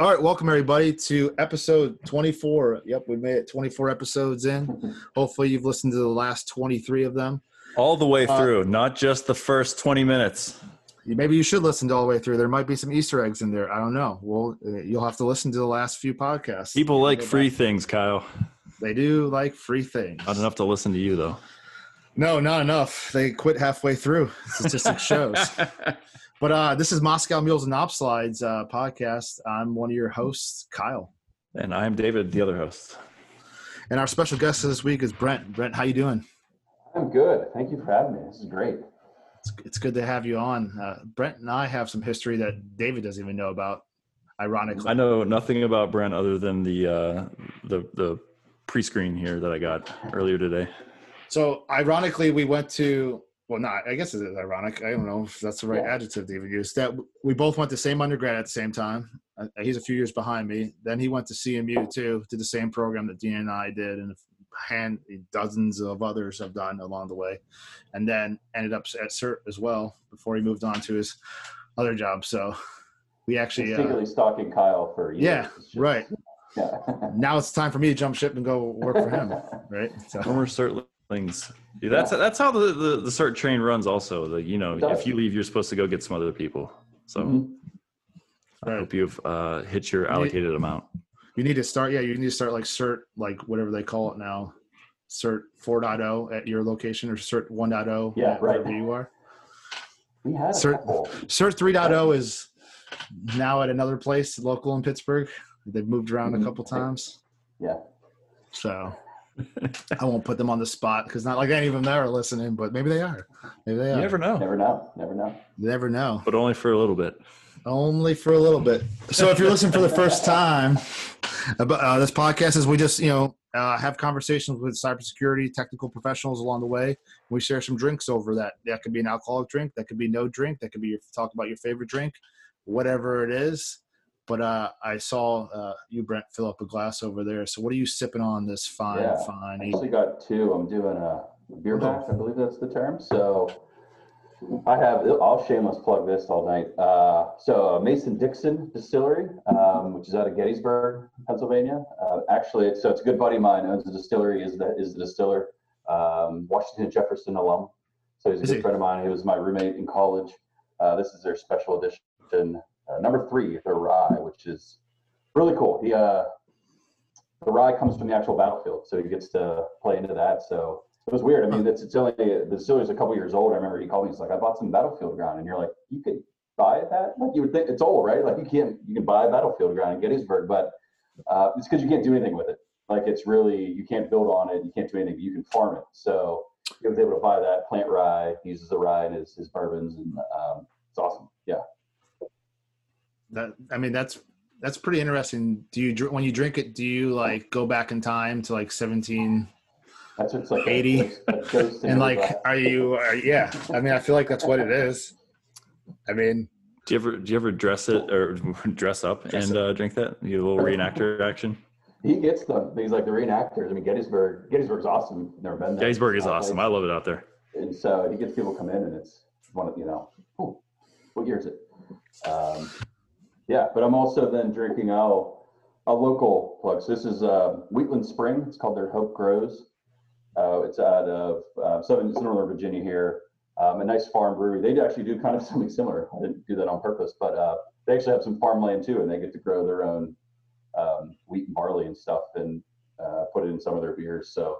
All right, welcome everybody to episode 24. Yep, we made it 24 episodes in. Hopefully, you've listened to the last 23 of them. All the way Uh, through, not just the first 20 minutes. Maybe you should listen to all the way through. There might be some Easter eggs in there. I don't know. Well, uh, you'll have to listen to the last few podcasts. People like free back. things, Kyle. They do like free things. Not enough to listen to you, though. No, not enough. They quit halfway through. Statistics shows. But uh, this is Moscow Mules and Knob Slides uh, podcast. I'm one of your hosts, Kyle, and I'm David, the other host. and our special guest this week is Brent. Brent, how you doing? I'm good. Thank you for having me. This is great. It's, it's good to have you on. Uh, Brent and I have some history that David doesn't even know about. Ironically, I know nothing about Brent other than the uh, the the pre-screen here that I got earlier today. So, ironically, we went to well, not I guess it is ironic. I don't know if that's the right Yeah. adjective to even use. That we both went to the same undergrad at the same time. Uh, he's a few years behind me. Then he went to CMU too, did the same program that Dean and I did, and hand dozens of others have done along the way, and then ended up at CERT as well before he moved on to his other job. So, we Been actually uh, secretly stalking Kyle for years. yeah, just- right. Yeah. now it's time for me to jump ship and go work for him, right? So. Former certlings. Yeah, that's that's how the, the the cert train runs. Also, the you know, if you leave, you're supposed to go get some other people. So Mhm. I hope you've uh, hit your allocated amount. You need to start, yeah, you need to start like CERT, like whatever they call it now, CERT 4.0 at your location or CERT 1.0 Yeah, at right. wherever you are. We had a Sir- couple. CERT 3.0 is now at another place local in Pittsburgh. They've moved around a Mhm. couple times. Yeah. So I won't put them on the spot because not like any of them there are listening, but maybe they are. Maybe they You are. never know, Never know. Never know. You never know. but only for a little bit. Only for a little bit. So if you're listening for the first time, about uh, this podcast is we just you know uh, have conversations with cybersecurity technical professionals along the way. We share some drinks over that. That could be an alcoholic drink. That could be no drink. That could be your, talk about your favorite drink, whatever it is. But uh, I saw uh, you, Brent, fill up a glass over there. So what are you sipping on this fine, Yeah, fine? I actually got two. I'm doing a beer back. I believe that's the term. So I have. I'll shameless plug this all night. Uh, so uh, Mason Dixon Distillery, um, which is out of Gettysburg, Pennsylvania. Uh, actually, so it's a good buddy of mine owns the distillery. Is the is the distiller um, Washington Jefferson alum. So he's a good friend of mine. He was my roommate in college. Uh, this is their special edition, uh, number three, the rye, which is really cool. He uh, the rye comes from the actual battlefield, so he gets to play into that. So it was weird. I mean, it's, it's only the distillery's a couple years old. I remember he called me. He's like, "I bought some battlefield ground," and you're like, "You could buy that? Like you would think it's old, right? Like you can't you can buy battlefield ground in Gettysburg, but uh, it's because you can't do anything with it. Like it's really you can't build on it. You can't do anything. You can farm it. So he was able to buy that plant rye. He uses the rye in his, his bourbons, and um, it's awesome. Yeah. That I mean, that's that's pretty interesting. Do you when you drink it? Do you like go back in time to like 17? That's what it's like. 80. a ghost And like, are you? Are, yeah, I mean, I feel like that's what it is. I mean, Do you ever do you ever dress it or dress up Dress and uh, drink that? You a little reenactor action. He gets the He's like the reenactors. I mean, Gettysburg. Gettysburg's awesome. Never been there. Gettysburg is Uh, awesome. I love it out there. And so he gets people come in, and it's one of you know, ooh, what year is it? Um, yeah, but I'm also then drinking oh, a local plug. So this is uh, Wheatland Spring. It's called their Hope Grows. Uh, it's out of uh, southern Northern Virginia here. Um, a nice farm brewery. They actually do kind of something similar. I didn't do that on purpose, but uh, they actually have some farmland too, and they get to grow their own um, wheat and barley and stuff, and uh, put it in some of their beers. So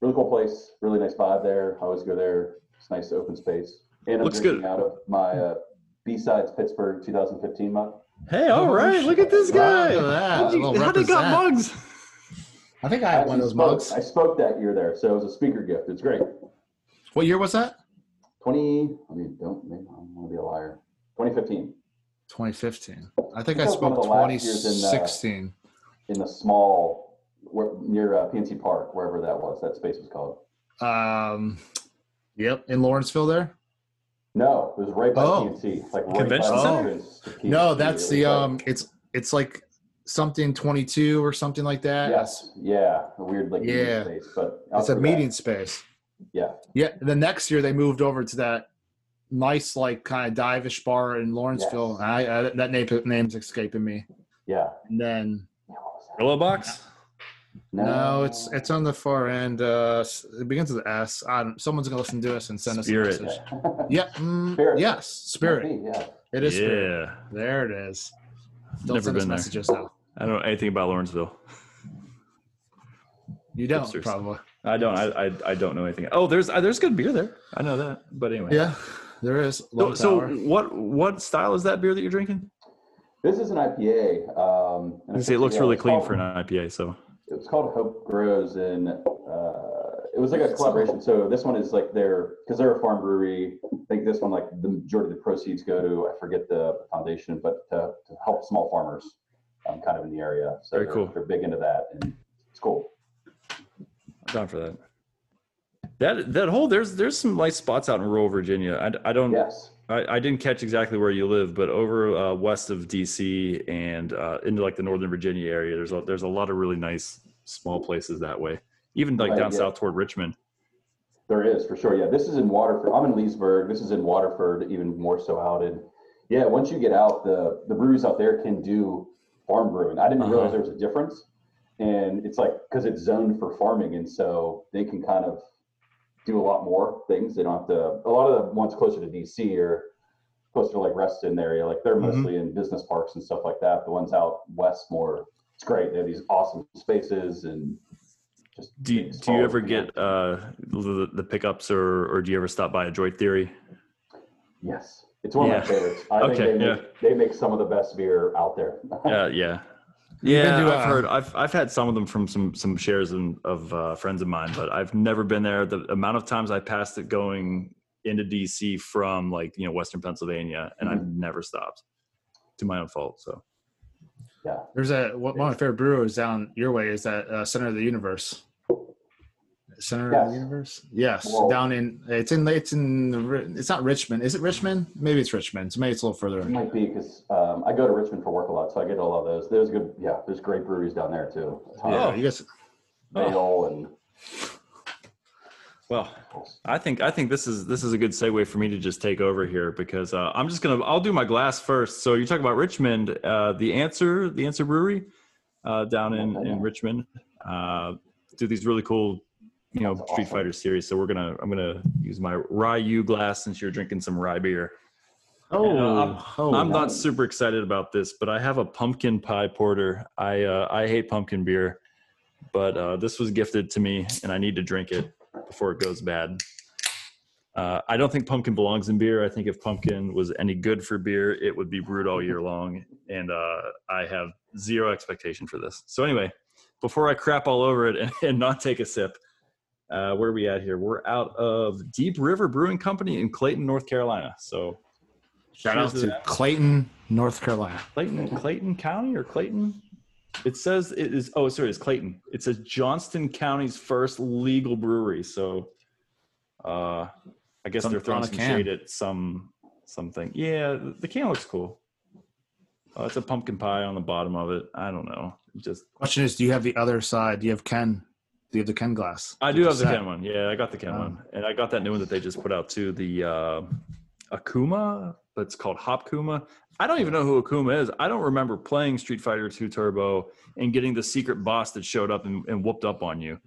really cool place, really nice vibe there. I always go there. It's nice open space. And I'm Looks drinking good. out of my uh, B-Sides Pittsburgh 2015 mug. Hey, all right, look at this guy. Look at. How'd you- How they got mugs? I think I I had one of those spoke- mugs. I spoke that year there, so it was a speaker gift. It's great. What year was that? 20. I mean, don't maybe I don't want to be a liar. 2015 2015. I think I That was one spoke of the last years in, uh, 2016. in the small where, near uh, PNC Park, wherever that was. That space was called. Um, yep, in Lawrenceville there. No, it was right by Oh. PNC, like right Convention by the center? entrance to PNC. No, that's the was like- um. It's it's like something 22 or something like that. Yes, yeah, a weird like meeting Yeah. space, but It's a after that- meeting space. Yeah, Yeah. The next year they moved over to that nice like kind of divish bar in Lawrenceville. Yes. I, I that name name's escaping me. Yeah. And then Yeah, what was that? Pillow box. No, it's it's on the far end. Uh, it begins with S. I don't, someone's gonna listen to us and send Spirit. us a message. Yeah, mm, Spirit. yes, spirit. Be, yeah. It is spirit. Yeah. There it is. Don't Never send us been there. messages now. I don't know anything about Lawrenceville. You don't Hipsters. probably. I don't. I, I I don't know anything. Oh, there's uh, there's good beer there. I know that. But anyway. Yeah, there is. So, so what what style is that beer that you're drinking? This is an IPA. Um, and I see it looks really clean called- for an IPA. So It was called Hope Grows, and uh, it was like a collaboration. So this one is like their because they're a farm brewery. I think this one, like the majority of the proceeds go to I forget the foundation, but to, to help small farmers, um, kind of in the area. So Very they're, cool. They're big into that, and it's cool. I'm down for that. That that whole there's there's some nice spots out in rural Virginia. I, I don't Yes. I, I didn't catch exactly where you live, but over uh, west of DC and uh, into like the Northern Virginia area, there's a, there's a lot of really nice small places that way. Even like Right, down yeah. south toward Richmond. There is for sure. Yeah, this is in Waterford. I'm in Leesburg. This is in Waterford, even more so out in. Yeah, once you get out, the the breweries out there can do farm brewing. I didn't Uh-huh. realize there was a difference, and it's like because it's zoned for farming, and so they can kind of do a lot more things. They don't have to. A lot of the ones closer to DC or closer to like Reston area, like they're Mhm. mostly in business parks and stuff like that. The ones out west more, it's great. They have these awesome spaces and. Just Do you, do you ever get uh, the, the pickups or, or do you ever stop by a Droid Theory? Yes, it's one Yeah. of my favorites. I think Okay, they make, they make some of the best beer out there. Yeah, yeah, You yeah. can do, I've uh, heard. I've I've had some of them from some some shares in, of uh, friends of mine, but I've never been there. The amount of times I passed it going into DC from like you know Western Pennsylvania, and I've never stopped. To my own fault. So yeah, There's a one one of my favorite brewers down your way is that uh, Center of the Universe. Center of the Universe. Yes, Well- down in it's in it's in the it's not Richmond. Is it Richmond? Maybe it's Richmond. So maybe it's a little further. it might be because um, I go to Richmond for work a lot, so I get a lot of those. There's good, yeah. There's great breweries down there too. Yeah, you guys. Vale and well, I think I think this is this is a good segue for me to just take over here because uh, I'm just gonna I'll do my glass first. So you talk about Richmond, uh, the answer the answer brewery uh, down in in Richmond uh, do these really cool you know That's Street awesome. Fighter series. So we're gonna I'm gonna use my Ryu glass since you're drinking some rye beer. Oh, I'm- oh, I'm not nice. super excited about this, but I have a pumpkin pie porter. I uh, I hate pumpkin beer, but uh, this was gifted to me, and I need to drink it before it goes bad. Uh, I don't think pumpkin belongs in beer. I think if pumpkin was any good for beer, it would be brewed all year long, and uh, I have zero expectation for this. So anyway, before I crap all over it and, and not take a sip, uh, where are we at here? We're out of Deep River Brewing Company in Clayton, North Carolina. So shout out to to. Clayton, North Carolina. Clayton, Clayton County or Clayton? It says it is. Oh, sorry, it's Clayton. It says Johnston County's first legal brewery. So, uh, I guess Something they're throwing on a some can. shade at some something. Yeah, the- the can looks cool. Oh, it's a pumpkin pie on the bottom of it. I don't know. Just Question is, do you have the other side? Do you have Ken? Do you have the Ken glass? I do have the set? Ken one. Yeah, I got the Ken Oh. one, and I got that new one that they just put out too. The uh, Akuma, but it's called Hop Kuma. I don't even know who Akuma is. I don't remember playing Street Fighter 2 Turbo and getting the secret boss that showed up and, and whooped up on you.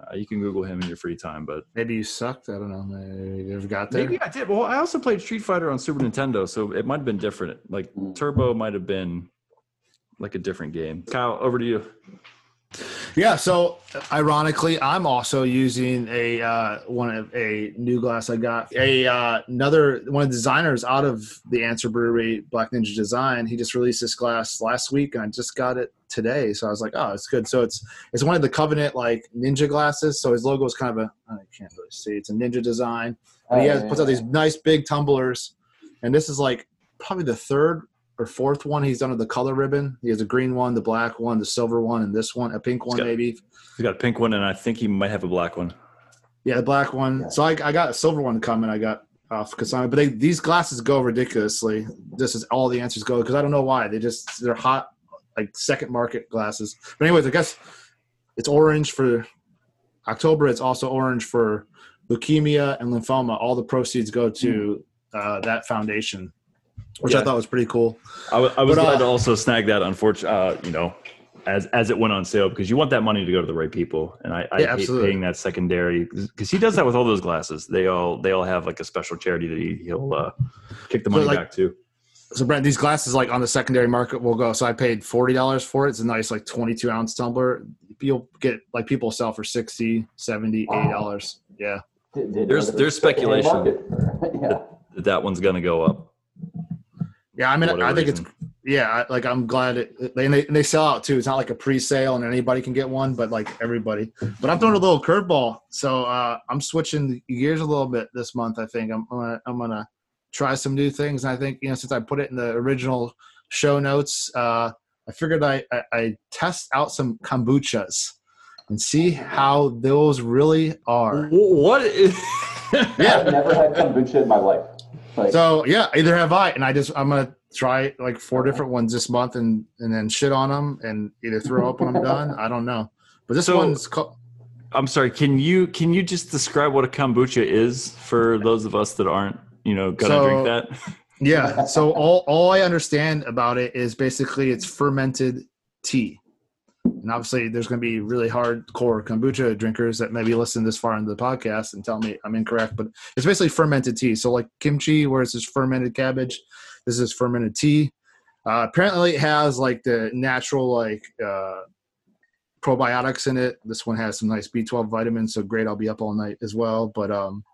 Uh, you can Google him in your free time, but Maybe you sucked. I don't know. Maybe you ever got there. maybe I did. Well, I also played Street Fighter on Super Nintendo, so it might have been different. Like Mm. Turbo might have been like a different game. Kyle, over to you. Yeah. So ironically, I'm also using a uh, one of a new glass I got. A uh, another one of the designers out of the Answer Brewery, Black Ninja Design. He just released this glass last week, and I just got it today. So I was like, oh, it's good. So it's it's one of the Covenant like Ninja glasses. So his logo is kind of a I can't really see. It's a Ninja design. But he has puts out these nice big tumblers, and this is like probably the third or fourth one he's done with the color ribbon. He has a green one, the black one, the silver one, and this one, a pink one got- maybe. We got a pink one, and I think he might have a black one. Yeah, the black one. Yeah. So I, I got a silver one coming. I got off consignment, but they, these glasses go ridiculously. This is all the answers go because I don't know why they just they're hot like second market glasses. But anyways, I guess it's orange for October. It's also orange for leukemia and lymphoma. All the proceeds go to uh, that foundation, which I thought was pretty cool. I, wa- was But, uh, glad to also snag that. Unfortunately, uh, you know, as as it went on sale because you want that money to go to the right people, and I, I Yeah, hate absolutely. paying that secondary because he does that with all those glasses. They all they all have like a special charity that he, he'll uh, kick the So, money like- back to. So Brent, these glasses like on the secondary market will go. So I paid forty dollars for it. It's a nice like twenty two ounce tumbler. You'll get like people sell for 60 70 80 dollars. Yeah. Did- did- There's- there's speculation. yeah. That that one's gonna go up. Yeah, I mean, I think it's yeah. Like I'm glad it, they and they and they sell out too. It's not like a pre-sale and anybody can get one, but like everybody. But I'm throwing a little curveball, so uh, I'm switching gears a little bit this month. I think I'm gonna, I'm gonna try some new things. And I think you know since I put it in the original show notes, uh, I figured I, I I test out some kombuchas and see how those really are. Wh- What? Is, I've Yeah. never had kombucha in my life. Like, So yeah, either have I, and I just I'm gonna try like four different ones this month, and and then shit on them, and either throw up when I'm done. I don't know, but this So- one's called. I'm sorry. Can you can you just describe what a kombucha is for those of us that aren't you know gonna So- drink that? Yeah. So all all I understand about it is basically it's fermented tea. And obviously, there's going to be really hardcore kombucha drinkers that maybe listen this far into the podcast and tell me I'm incorrect, but it's basically fermented tea. So, like kimchi, where it's just fermented cabbage, this is fermented tea. Uh, apparently, it has like the natural like uh, probiotics in it. This one has some nice B12 vitamins, so great. I'll be up all night as well. But um,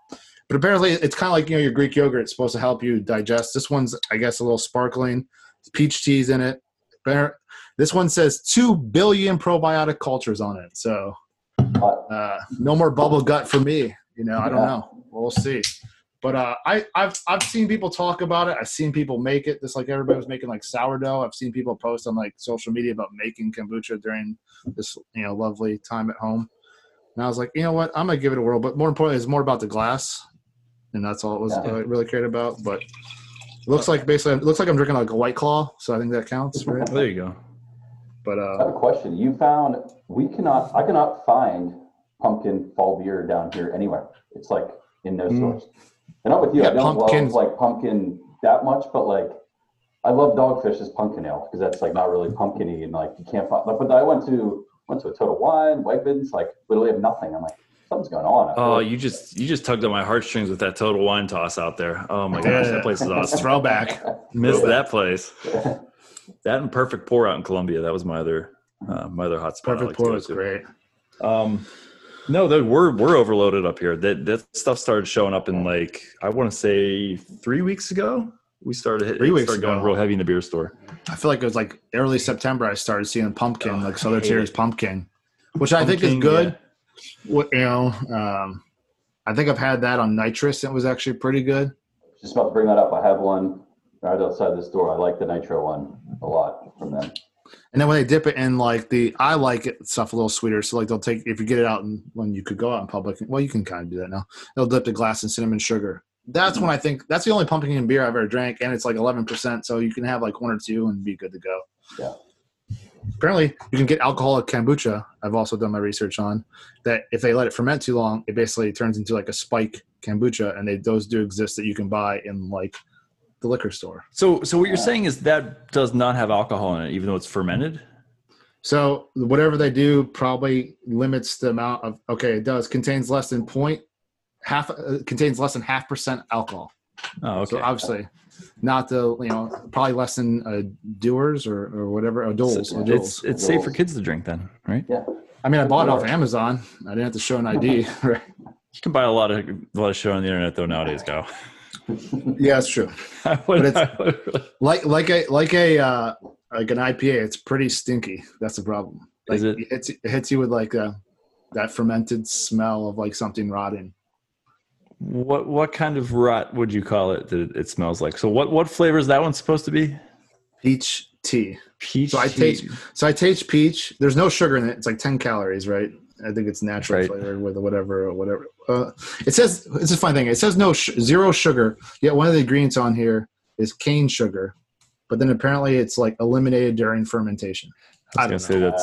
but apparently, it's kind of like you know your Greek yogurt. It's supposed to help you digest. This one's, I guess, a little sparkling. Peach tea's in it. Bear- This one says two billion probiotic cultures on it. So uh, no more bubble gut for me. You know, I don't know. We'll see. But uh, I, I've I've seen people talk about it. I've seen people make it. Just like everybody was making like sourdough. I've seen people post on like social media about making kombucha during this you know lovely time at home. And I was like, you know what? I'm gonna give it a whirl. But more importantly, it's more about the glass, and that's all it was Yeah. uh, really cared about. But it looks like basically, it looks like I'm drinking like a white claw. So I think that counts, right? There you go. But I uh, have a question. You found we cannot. I cannot find pumpkin fall beer down here anywhere. It's like in no Mm. stores. And I'm with you. Yeah, I don't pumpkins- love like pumpkin that much, but like I love Dogfish as pumpkin ale because that's like not really pumpkiny and like you can't find. But I went to went to a Total Wine, White Wegmans, like literally have nothing. I'm like something's going on. Oh, you just you just tugged on my heartstrings with that total wine toss out there. Oh my gosh, that place is awesome. throwback. Missed that place. That and perfect pour out in Columbia. That was my other uh, my other hot spot. I Perfect pour go is to. great. Um, no, that we're we're overloaded up here. That that stuff started showing up in like I want to say three weeks ago. We started hit, Three weeks started going real heavy in the beer store. I feel like it was like early September. I started seeing pumpkin, Oh, like Southern I hate Series it. pumpkin, which I think is Pumpkin, good. What you know, um, I think I've had that on nitrous. and It was actually pretty good. just about to bring that up. I have one right outside this door. I like the nitro one a lot from them. And then when they dip it in like the, I like it stuff a little sweeter. So like they'll take if you get it out and when you could go out in public. Well, you can kind of do that now. They'll dip the glass in cinnamon sugar. That's when I think that's the only pumpkin beer I've ever drank, and it's like eleven percent. So you can have like one or two and be good to go. Yeah. Apparently, you can get alcoholic kombucha. I've also done my research on that. If they let it ferment too long, it basically turns into like a spike kombucha, and they those do exist that you can buy in like the liquor store. So so what you're saying is that does not have alcohol in it, even though it's fermented. So whatever they do probably limits the amount of. Okay, it does contains less than point half uh, contains less than half percent alcohol. Oh, okay. So obviously, not the you know probably less than uh, doers or or whatever adults. So or it's duels. it's safe for kids to drink then, right? Yeah. I mean, I bought it off Amazon. I didn't have to show an ID. right? You can buy a lot of a lot of shit on the internet though nowadays, Kyle. Yeah, it's true. Would, But it's- really- Like like a like a uh, like an IPA. It's pretty stinky. That's the problem. Like, Is it? It hits, it hits you with like a that fermented smell of like something rotting. what what kind of rot would you call it that it smells like? So what what flavor is that one supposed to be? Peach tea. Peach. So I tea. taste- So I taste peach. There's no sugar in it. It's like 10 calories, right? I think it's natural Right. flavored with whatever or whatever. Uh, it says it's a fun thing. It says no sh- zero sugar. Yet one of the ingredients on here is cane sugar, but then apparently it's like eliminated during fermentation. I was gonna say that's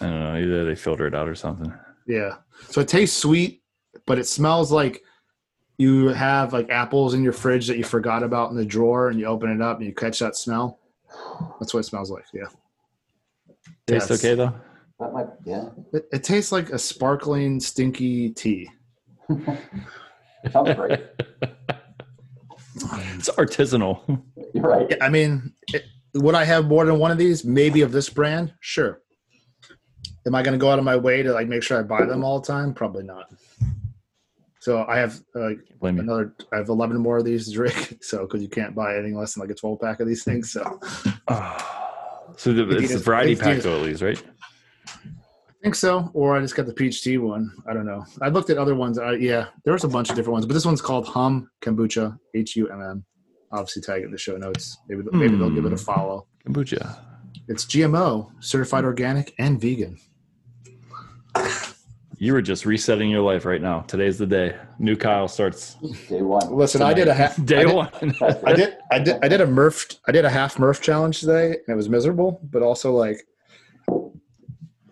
I don't know either they filter it out or something. Yeah. So it tastes sweet, but it smells like you have like apples in your fridge that you forgot about in the drawer, and you open it up and you catch that smell. That's what it smells like. Yeah, Tastes Yes. okay though. That might, yeah. it, it tastes like a sparkling, stinky tea. Sounds great. It's artisanal. You're right. Yeah, I mean, it, would I have more than one of these? Maybe of this brand, sure. Am I going to go out of my way to like make sure I buy them all the time? Probably not. So I have uh, Blame me. another. I have eleven more of these to drink. So because you can't buy anything less than like a twelve pack of these things. So So the, If it's a variety pack just- though, at least, right? I think so. Or I just got the peach tea one. I don't know. I looked at other ones. I, yeah, there was a bunch of different ones, but this one's called Humm Kombucha. H U M M. Obviously, tag it in the show notes. Maybe maybe they'll give it a hmm. follow. Kombucha. It's GMO, certified organic, and vegan. You were just resetting your life right now. Today's the day. New Kyle starts Day one. Listen, I did a half day I did, one. I did I did I did a Murph I did a half Murph challenge today and it was miserable, but also like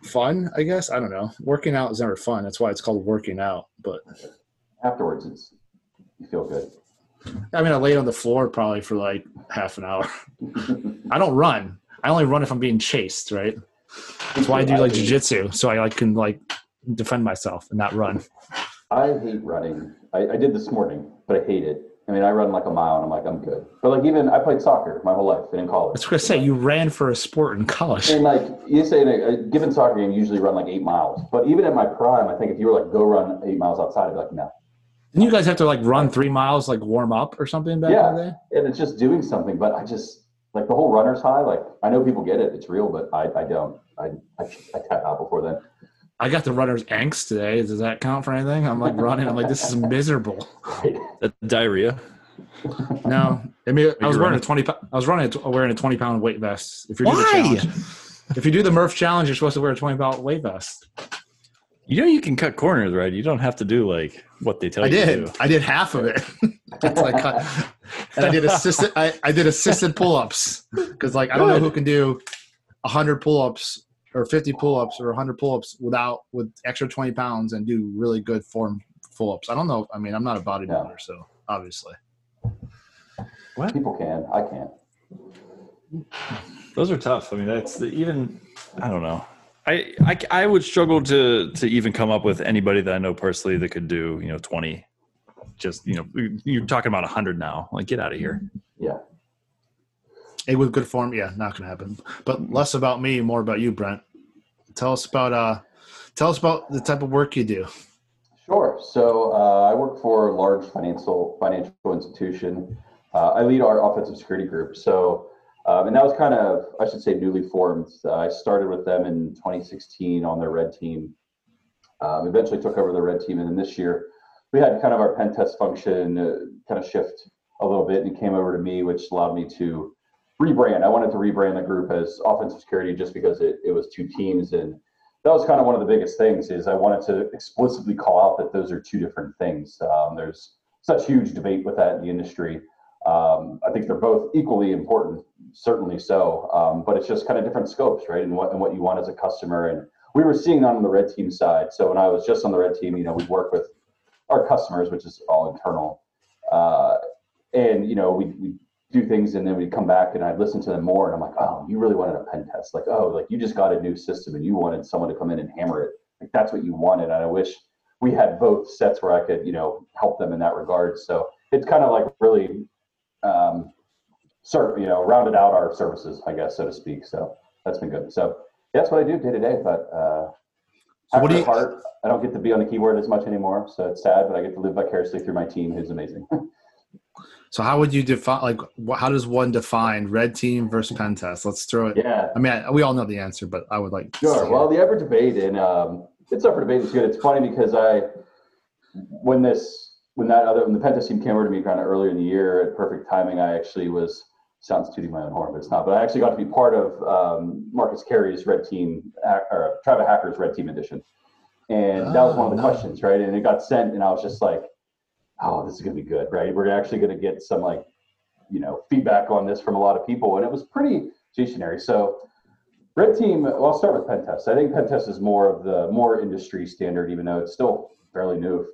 fun, I guess. I don't know. Working out is never fun. That's why it's called working out. But Afterwards, it's you feel good. I mean I laid on the floor probably for like half an hour. I don't run. I only run if I'm being chased, right? That's why I do like jujitsu, so I like can like defend myself and not run. I hate running. I, I did this morning, but I hate it. I mean, I run like a mile and I'm like, I'm good. But like, even I played soccer my whole life and in college. That's what I say. You ran for a sport in college. And like you say, in a, a given soccer game, you usually run like eight miles. But even at my prime, I think if you were like go run eight miles outside, I'd be like, no. Didn't you guys have to like run three miles, like warm up or something back Yeah. day? And it's just doing something. But I just like the whole runner's high. Like I know people get it; it's real, but I, I don't. I, I I tap out before then. I got the runner's angst today. Does that count for anything? I'm like running. I'm like, this is miserable. That diarrhea. No, I mean, I was you wearing a twenty. I was running. A, wearing a twenty pound weight vest. If you do the challenge, if you do the Murph challenge, you're supposed to wear a twenty pound weight vest. You know you can cut corners, right? You don't have to do like what they tell I you to did. I did half of it. That's like, cut- and I did assisted. I, I did assisted pull ups because like I don't know who can do hundred pull ups or fifty pull ups or hundred pull ups without with extra twenty pounds and do really good form pull ups. I don't know. I mean, I'm not a bodybuilder, so obviously. What? People can. I can't. Those are tough. I mean, that's the, even. I don't know. I, I I would struggle to to even come up with anybody that I know personally that could do you know twenty. Just you know, you're talking about hundred now. Like, get out of here. Yeah. Hey, with good form, yeah, not gonna happen. But less about me, more about you, Brent. Tell us about uh, tell us about the type of work you do. Sure. So uh, I work for a large financial financial institution. Uh, I lead our offensive security group. So, um, and that was kind of, I should say, newly formed. Uh, I started with them in 2016 on their red team. Um, eventually took over the red team, and then this year we had kind of our pen test function uh, kind of shift a little bit, and it came over to me, which allowed me to rebrand. I wanted to rebrand the group as offensive security just because it, it was two teams and that was kind of one of the biggest things is I wanted to explicitly call out that those are two different things. Um, there's such huge debate with that in the industry. Um, I think they're both equally important, certainly so, um, but it's just kind of different scopes, right? And what and what you want as a customer. And we were seeing that on the red team side. So when I was just on the red team, you know, we work with our customers, which is all internal, uh, and you know, we we do things and then we come back and I listen to them more and I'm like, oh, you really wanted a pen test. Like, oh, like you just got a new system and you wanted someone to come in and hammer it. Like that's what you wanted. And I wish we had both sets where I could, you know, help them in that regard. So it's kind of like really um serve, you know, rounded out our services, I guess, so to speak. So that's been good. So that's what I do day to day. But uh So what do you- heart, I don't get to be on the keyboard as much anymore. So it's sad, but I get to live vicariously through my team who's amazing. So how would you define like how does one define red team versus pen test? Let's throw it. yeah. I mean, I, we all know the answer, but I would like. to Sure. Well, it. the ever debate, and um, it's up for debate. It's good. It's funny because I, when this, when that other, when the pentest team came over to me kind of earlier in the year at perfect timing, I actually was sounds tooting my own horn, but it's not. But I actually got to be part of um, Marcus Carey's red team or Tribe of Hackers red team edition, and that was one of the Oh, nice. questions, right? And it got sent, and I was just like, "Oh, this is gonna be good, right? We're actually gonna get some like, you know, feedback on this from a lot of people," and it was pretty stationary. So. Red team. Well, I'll start with pen test. I think pen test is more of the more industry standard, even though it's still fairly new.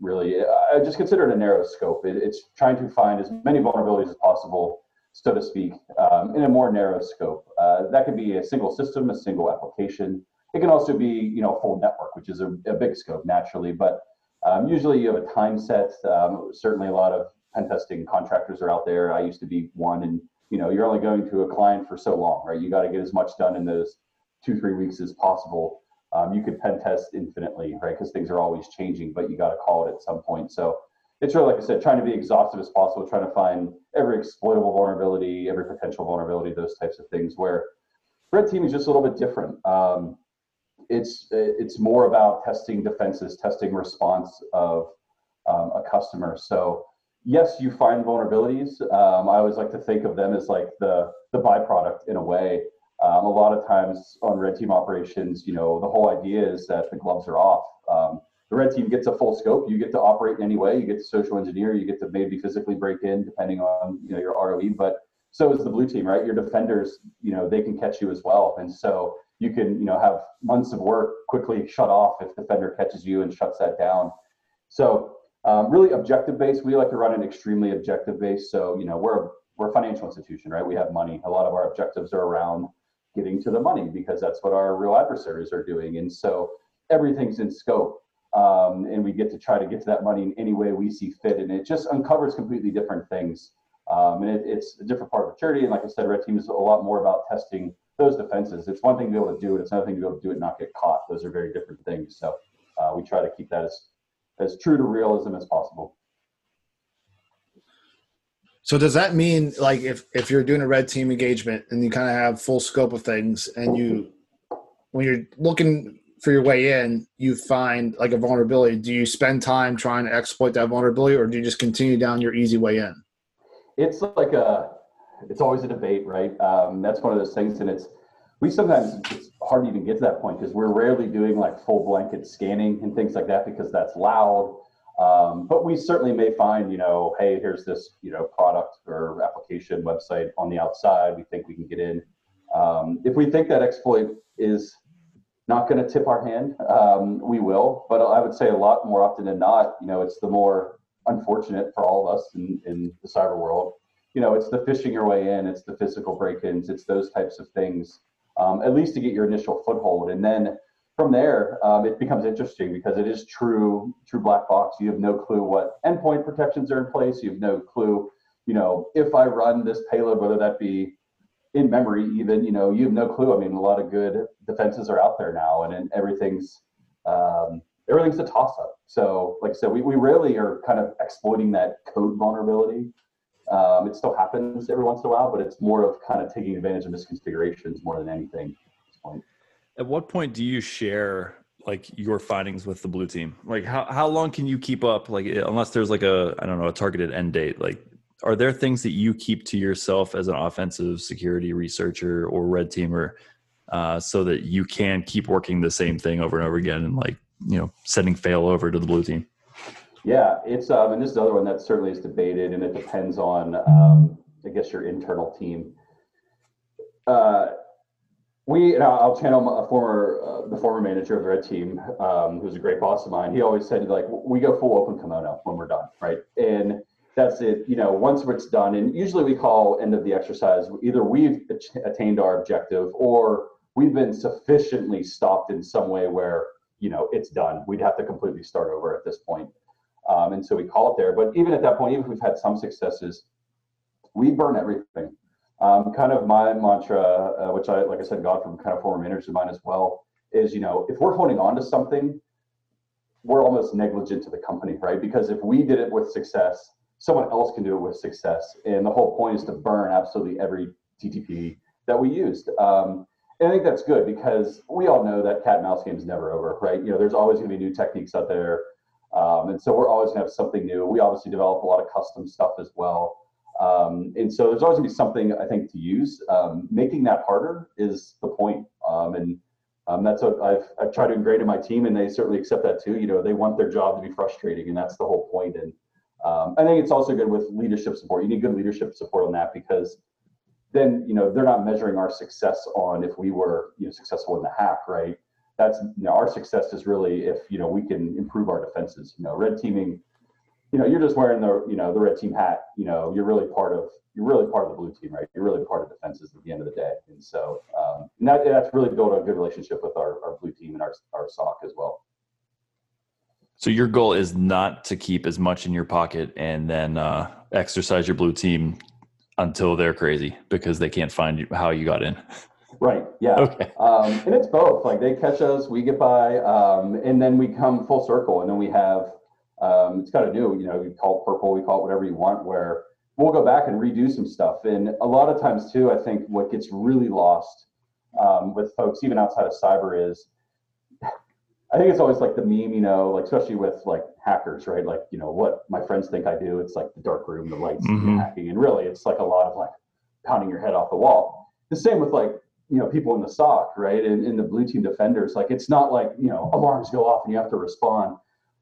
really. I just consider it a narrow scope. It, it's trying to find as many vulnerabilities as possible, so to speak, um, in a more narrow scope. Uh, that could be a single system, a single application. It can also be, you know, full network, which is a, a big scope naturally. But um, usually you have a time set. Um, certainly, a lot of pen testing contractors are out there. I used to be one, and you know, you're only going to a client for so long, right? You got to get as much done in those two, three weeks as possible. Um, you could pen test infinitely, right? Because things are always changing, but you got to call it at some point. So it's really, like I said, trying to be exhaustive as possible, trying to find every exploitable vulnerability, every potential vulnerability, those types of things. Where red team is just a little bit different. Um, it's it's more about testing defenses, testing response of um, a customer. So yes, you find vulnerabilities. Um, I always like to think of them as like the the byproduct in a way. Um, a lot of times on red team operations, you know, the whole idea is that the gloves are off. Um, the red team gets a full scope. You get to operate in any way. You get to social engineer. You get to maybe physically break in, depending on you know your ROE. But so is the blue team, right? Your defenders, you know, they can catch you as well. And so you can, you know, have months of work quickly shut off if the defender catches you and shuts that down. So um, really objective based. We like to run an extremely objective based. So you know, we're we're a financial institution, right? We have money. A lot of our objectives are around getting to the money because that's what our real adversaries are doing. And so everything's in scope. Um, and we get to try to get to that money in any way we see fit. And it just uncovers completely different things. Um, and it, it's a different part of maturity. And like I said, Red Team is a lot more about testing those defenses. It's one thing to be able to do it. It's another thing to be able to do it and not get caught. Those are very different things. So uh, we try to keep that as, as true to realism as possible. So does that mean like if if you're doing a red team engagement and you kind of have full scope of things and you when you're looking for your way in, you find like a vulnerability, do you spend time trying to exploit that vulnerability or do you just continue down your easy way in? It's like a it's always a debate, right? Um, that's one of those things and it's we sometimes it's hard to even get to that point because we're rarely doing like full blanket scanning and things like that because that's loud um, but we certainly may find, you know, hey, here's this, you know, product or application website on the outside. We think we can get in. Um, if we think that exploit is not going to tip our hand, um, we will. But I would say a lot more often than not, you know, it's the more unfortunate for all of us in, in the cyber world. You know, it's the phishing your way in, it's the physical break-ins, it's those types of things. Um, at least to get your initial foothold, and then from there, um, it becomes interesting because it is true, true black box. You have no clue what endpoint protections are in place. You have no clue, you know, if I run this payload, whether that be in memory, even, you know, you have no clue. I mean, a lot of good defenses are out there now, and, and everything's um, everything's a toss up. So, like I said, we, we rarely are kind of exploiting that code vulnerability. Um, it still happens every once in a while, but it's more of kind of taking advantage of misconfigurations more than anything at this point. At what point do you share like your findings with the blue team? Like how how long can you keep up like unless there's like a I don't know, a targeted end date? Like are there things that you keep to yourself as an offensive security researcher or red teamer uh, so that you can keep working the same thing over and over again and like, you know, sending fail over to the blue team? Yeah, it's um, and this is the other one that certainly is debated, and it depends on um, I guess your internal team. Uh, we, and I'll channel a former, uh, the former manager of the red team, um, who's a great boss of mine. He always said, like, we go full open kimono when we're done, right? And that's it. You know, once it's done, and usually we call end of the exercise either we've attained our objective or we've been sufficiently stopped in some way where you know it's done. We'd have to completely start over at this point. Um, and so we call it there. But even at that point, even if we've had some successes, we burn everything. Um, kind of my mantra, uh, which I, like I said, got from kind of former managers of mine as well, is you know if we're holding on to something, we're almost negligent to the company, right? Because if we did it with success, someone else can do it with success, and the whole point is to burn absolutely every TTP that we used. Um, and I think that's good because we all know that cat and mouse game is never over, right? You know, there's always going to be new techniques out there, um, and so we're always to have something new. We obviously develop a lot of custom stuff as well. Um, and so there's always gonna be something I think to use. Um, making that harder is the point. Um, and um, that's what I've, I've tried to ingrain in my team and they certainly accept that too. You know, they want their job to be frustrating and that's the whole point. And um, I think it's also good with leadership support. You need good leadership support on that because then, you know, they're not measuring our success on if we were, you know, successful in the hack, right? That's you know, our success is really if you know we can improve our defenses. You know, red teaming. You know, you're just wearing the you know the red team hat. You know, you're really part of you're really part of the blue team, right? You're really part of defenses at the end of the day. And so um, and that, that's really built a good relationship with our, our blue team and our our SOC as well. So your goal is not to keep as much in your pocket and then uh, exercise your blue team until they're crazy because they can't find you, how you got in. Right. Yeah. Okay. Um, and it's both. Like they catch us, we get by, um, and then we come full circle, and then we have. Um, it's kind of new. You know, we call it purple, we call it whatever you want. Where we'll go back and redo some stuff, and a lot of times too, I think what gets really lost um, with folks, even outside of cyber, is I think it's always like the meme, you know, like especially with like hackers, right? Like, you know, what my friends think I do, it's like the dark room, the lights, Mhm. hacking. And really, it's like a lot of like pounding your head off the wall. The same with like, you know, people in the sock, right? And in the blue team defenders, like it's not like, you know, alarms go off and you have to respond.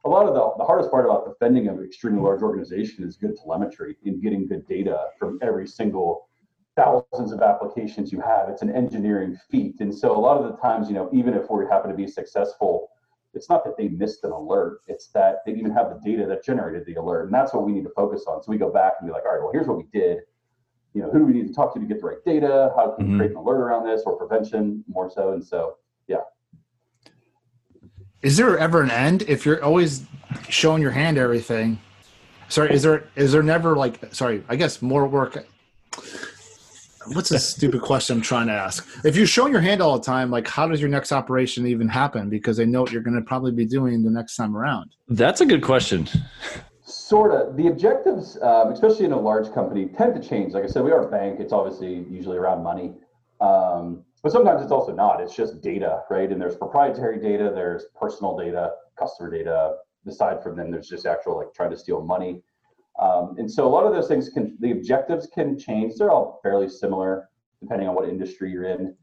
A lot of the, the hardest part about defending an extremely large organization is good telemetry and getting good data from every single thousands of applications you have. It's an engineering feat. And so a lot of the times, you know, even if we happen to be successful, it's not that they missed an alert, it's that they even have the data that generated the alert. And that's what we need to focus on. So we go back and be like, all right, well, here's what we did. You know, who do we need to talk to to get the right data? How can we Mhm. create an alert around this or prevention more so? And so, yeah. Is there ever an end if you're always showing your hand everything? Sorry, is there is there never like sorry, I guess more work What's a stupid question I'm trying to ask? If you're showing your hand all the time, like how does your next operation even happen? Because they know what you're going to probably be doing the next time around. That's a good question. Sort of. The objectives, um, especially in a large company, tend to change. Like I said, we are a bank. It's obviously usually around money, um, but sometimes it's also not. It's just data, right? And there's proprietary data, there's personal data, customer data. Aside from them, there's just actual like trying to steal money. Um, and so a lot of those things can, the objectives can change. They're all fairly similar depending on what industry you're in.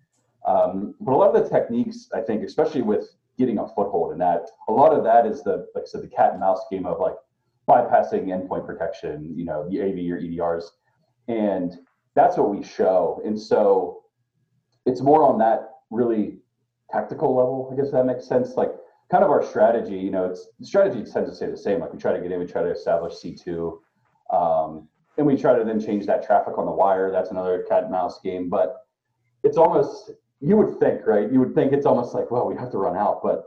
Um, but a lot of the techniques, I think, especially with getting a foothold in that, a lot of that is the, like I said, the cat and mouse game of like bypassing endpoint protection, you know, the AV or EDRs. And that's what we show. And so it's more on that really tactical level, I guess that makes sense. Like kind of our strategy, you know, it's strategy tends to stay the same. Like we try to get in, we try to establish C2. Um, and we try to then change that traffic on the wire. That's another cat and mouse game. But it's almost you would think, right? You would think it's almost like, well, we have to run out, but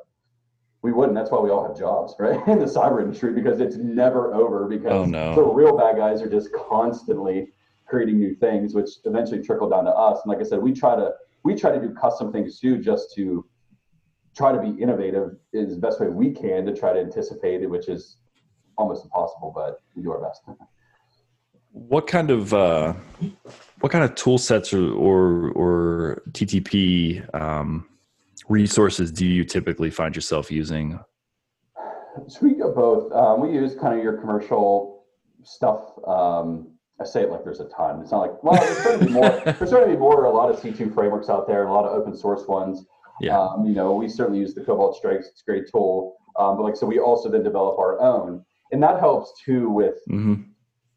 we wouldn't. That's why we all have jobs, right? In the cyber industry, because it's never over because Oh, no. the real bad guys are just constantly creating new things, which eventually trickle down to us. And like I said, we try to we try to do custom things too, just to try to be innovative is the best way we can to try to anticipate it, which is almost impossible, but we do our best. What kind of uh, what kind of tool sets or or, or TTP um, resources do you typically find yourself using? So we go both. Um, we use kind of your commercial stuff. Um, I say it like there's a ton. It's not like well, there's certainly more. There's certainly more. A lot of C2 frameworks out there, a lot of open source ones. Yeah. Um, you know, we certainly use the Cobalt Strikes. It's a great tool. Um, but like so, we also then develop our own, and that helps too with hmm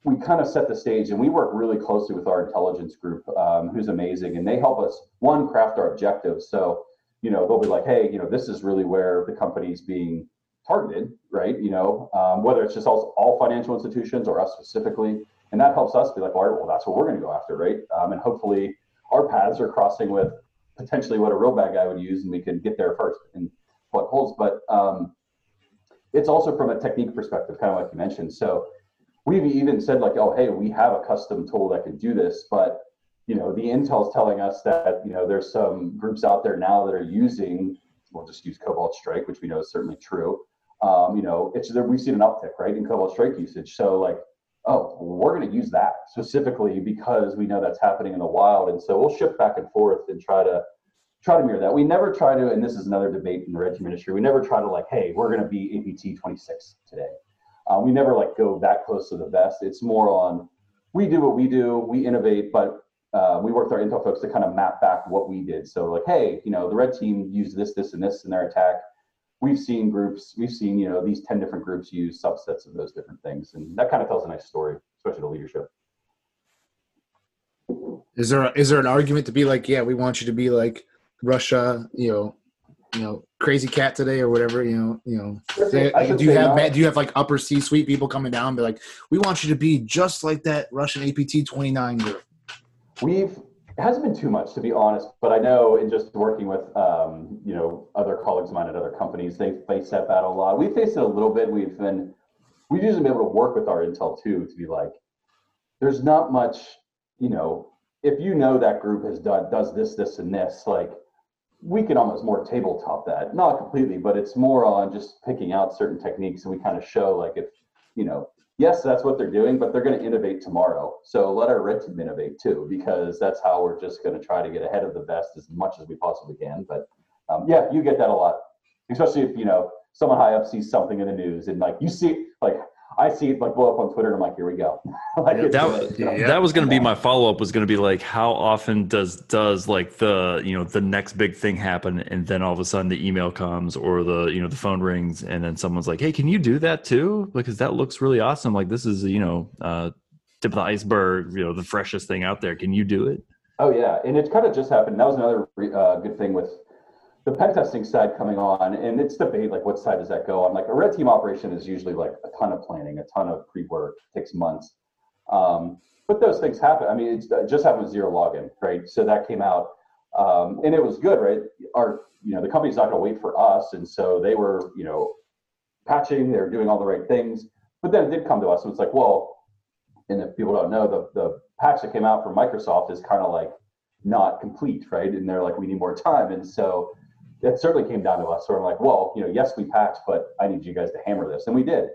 we kind of set the stage and we work really closely with our intelligence group um, who's amazing and they help us one craft our objectives so you know they'll be like hey you know this is really where the company's being targeted right? You know um, whether it's just all, all financial institutions or us specifically. And that helps us be like well that's what we're going to go after right? Um, and hopefully our paths are crossing with potentially what a real bad guy would use and we can get there first and what holds but um, it's also from a technique perspective kind of like you mentioned. So we've even said like, oh, hey, we have a custom tool that can do this, but you know, the intel's telling us that you know there's some groups out there now that are using. We'll just use Cobalt Strike, which we know is certainly true. Um, you know, it's there. We've seen an uptick, right, in Cobalt Strike usage. So like, oh, we're going to use that specifically because we know that's happening in the wild, and so we'll shift back and forth and try to try to mirror that. We never try to, and this is another debate in the team industry. We never try to like, hey, we're going to be APT 26 today. Uh, we never like go that close to the best. It's more on we do what we do, we innovate, but uh, we work with our intel folks to kind of map back what we did. So like, hey, you know, the red team used this, this, and this in their attack. We've seen groups, we've seen you know these ten different groups use subsets of those different things, and that kind of tells a nice story, especially to leadership. Is there is there an argument to be like, yeah, we want you to be like Russia, you know, you know, crazy cat today or whatever. You know, you know. They- do you have do you have like upper C suite people coming down and be like, we want you to be just like that Russian APT twenty nine group. We've it hasn't been too much to be honest, but I know in just working with um, you know other colleagues of mine at other companies, they face that battle a lot. We faced it a little bit. We've been we've usually been able to work with our intel too to be like, there's not much, you know, if you know that group has done does this, this, and this, like we can almost more tabletop that. Not completely, but it's more on just picking out certain techniques and we kind of show like if, you know, yes, that's what they're doing, but they're going to innovate tomorrow. So let our red team innovate too, because that's how we're just going to try to get ahead of the best as much as we possibly can. But um, yeah, you get that a lot, especially if you know someone high up sees something in the news and like you see like I see it like blow up on Twitter and I'm like, here we go. like That, gonna- you know, Yeah. that was going to be my follow up. Was going to be like, how often does does like the you know the next big thing happen, and then all of a sudden the email comes or the you know the phone rings, and then someone's like, hey, can you do that too? Because that looks really awesome. Like this is you know uh, tip of the iceberg. You know the freshest thing out there. Can you do it? Oh yeah, and it kind of just happened. That was another uh, good thing with the pen testing side coming on, and it's debate like what side does that go on. Like a red team operation is usually like a ton of planning, a ton of pre-work, takes months. Um, but those things happen. I mean, it just happened with Zerologon, right? So that came out, um, and it was good, right? Our you know the company's not going to wait for us, and so they were you know patching, they were doing all the right things. But then it did come to us, and it's like, well, and if people don't know, the the patch that came out from Microsoft is kind of like not complete, right? And they're like, we need more time. And so it certainly came down to us. So I'm like, well, you know, yes, we patched, but I need you guys to hammer this. And we did.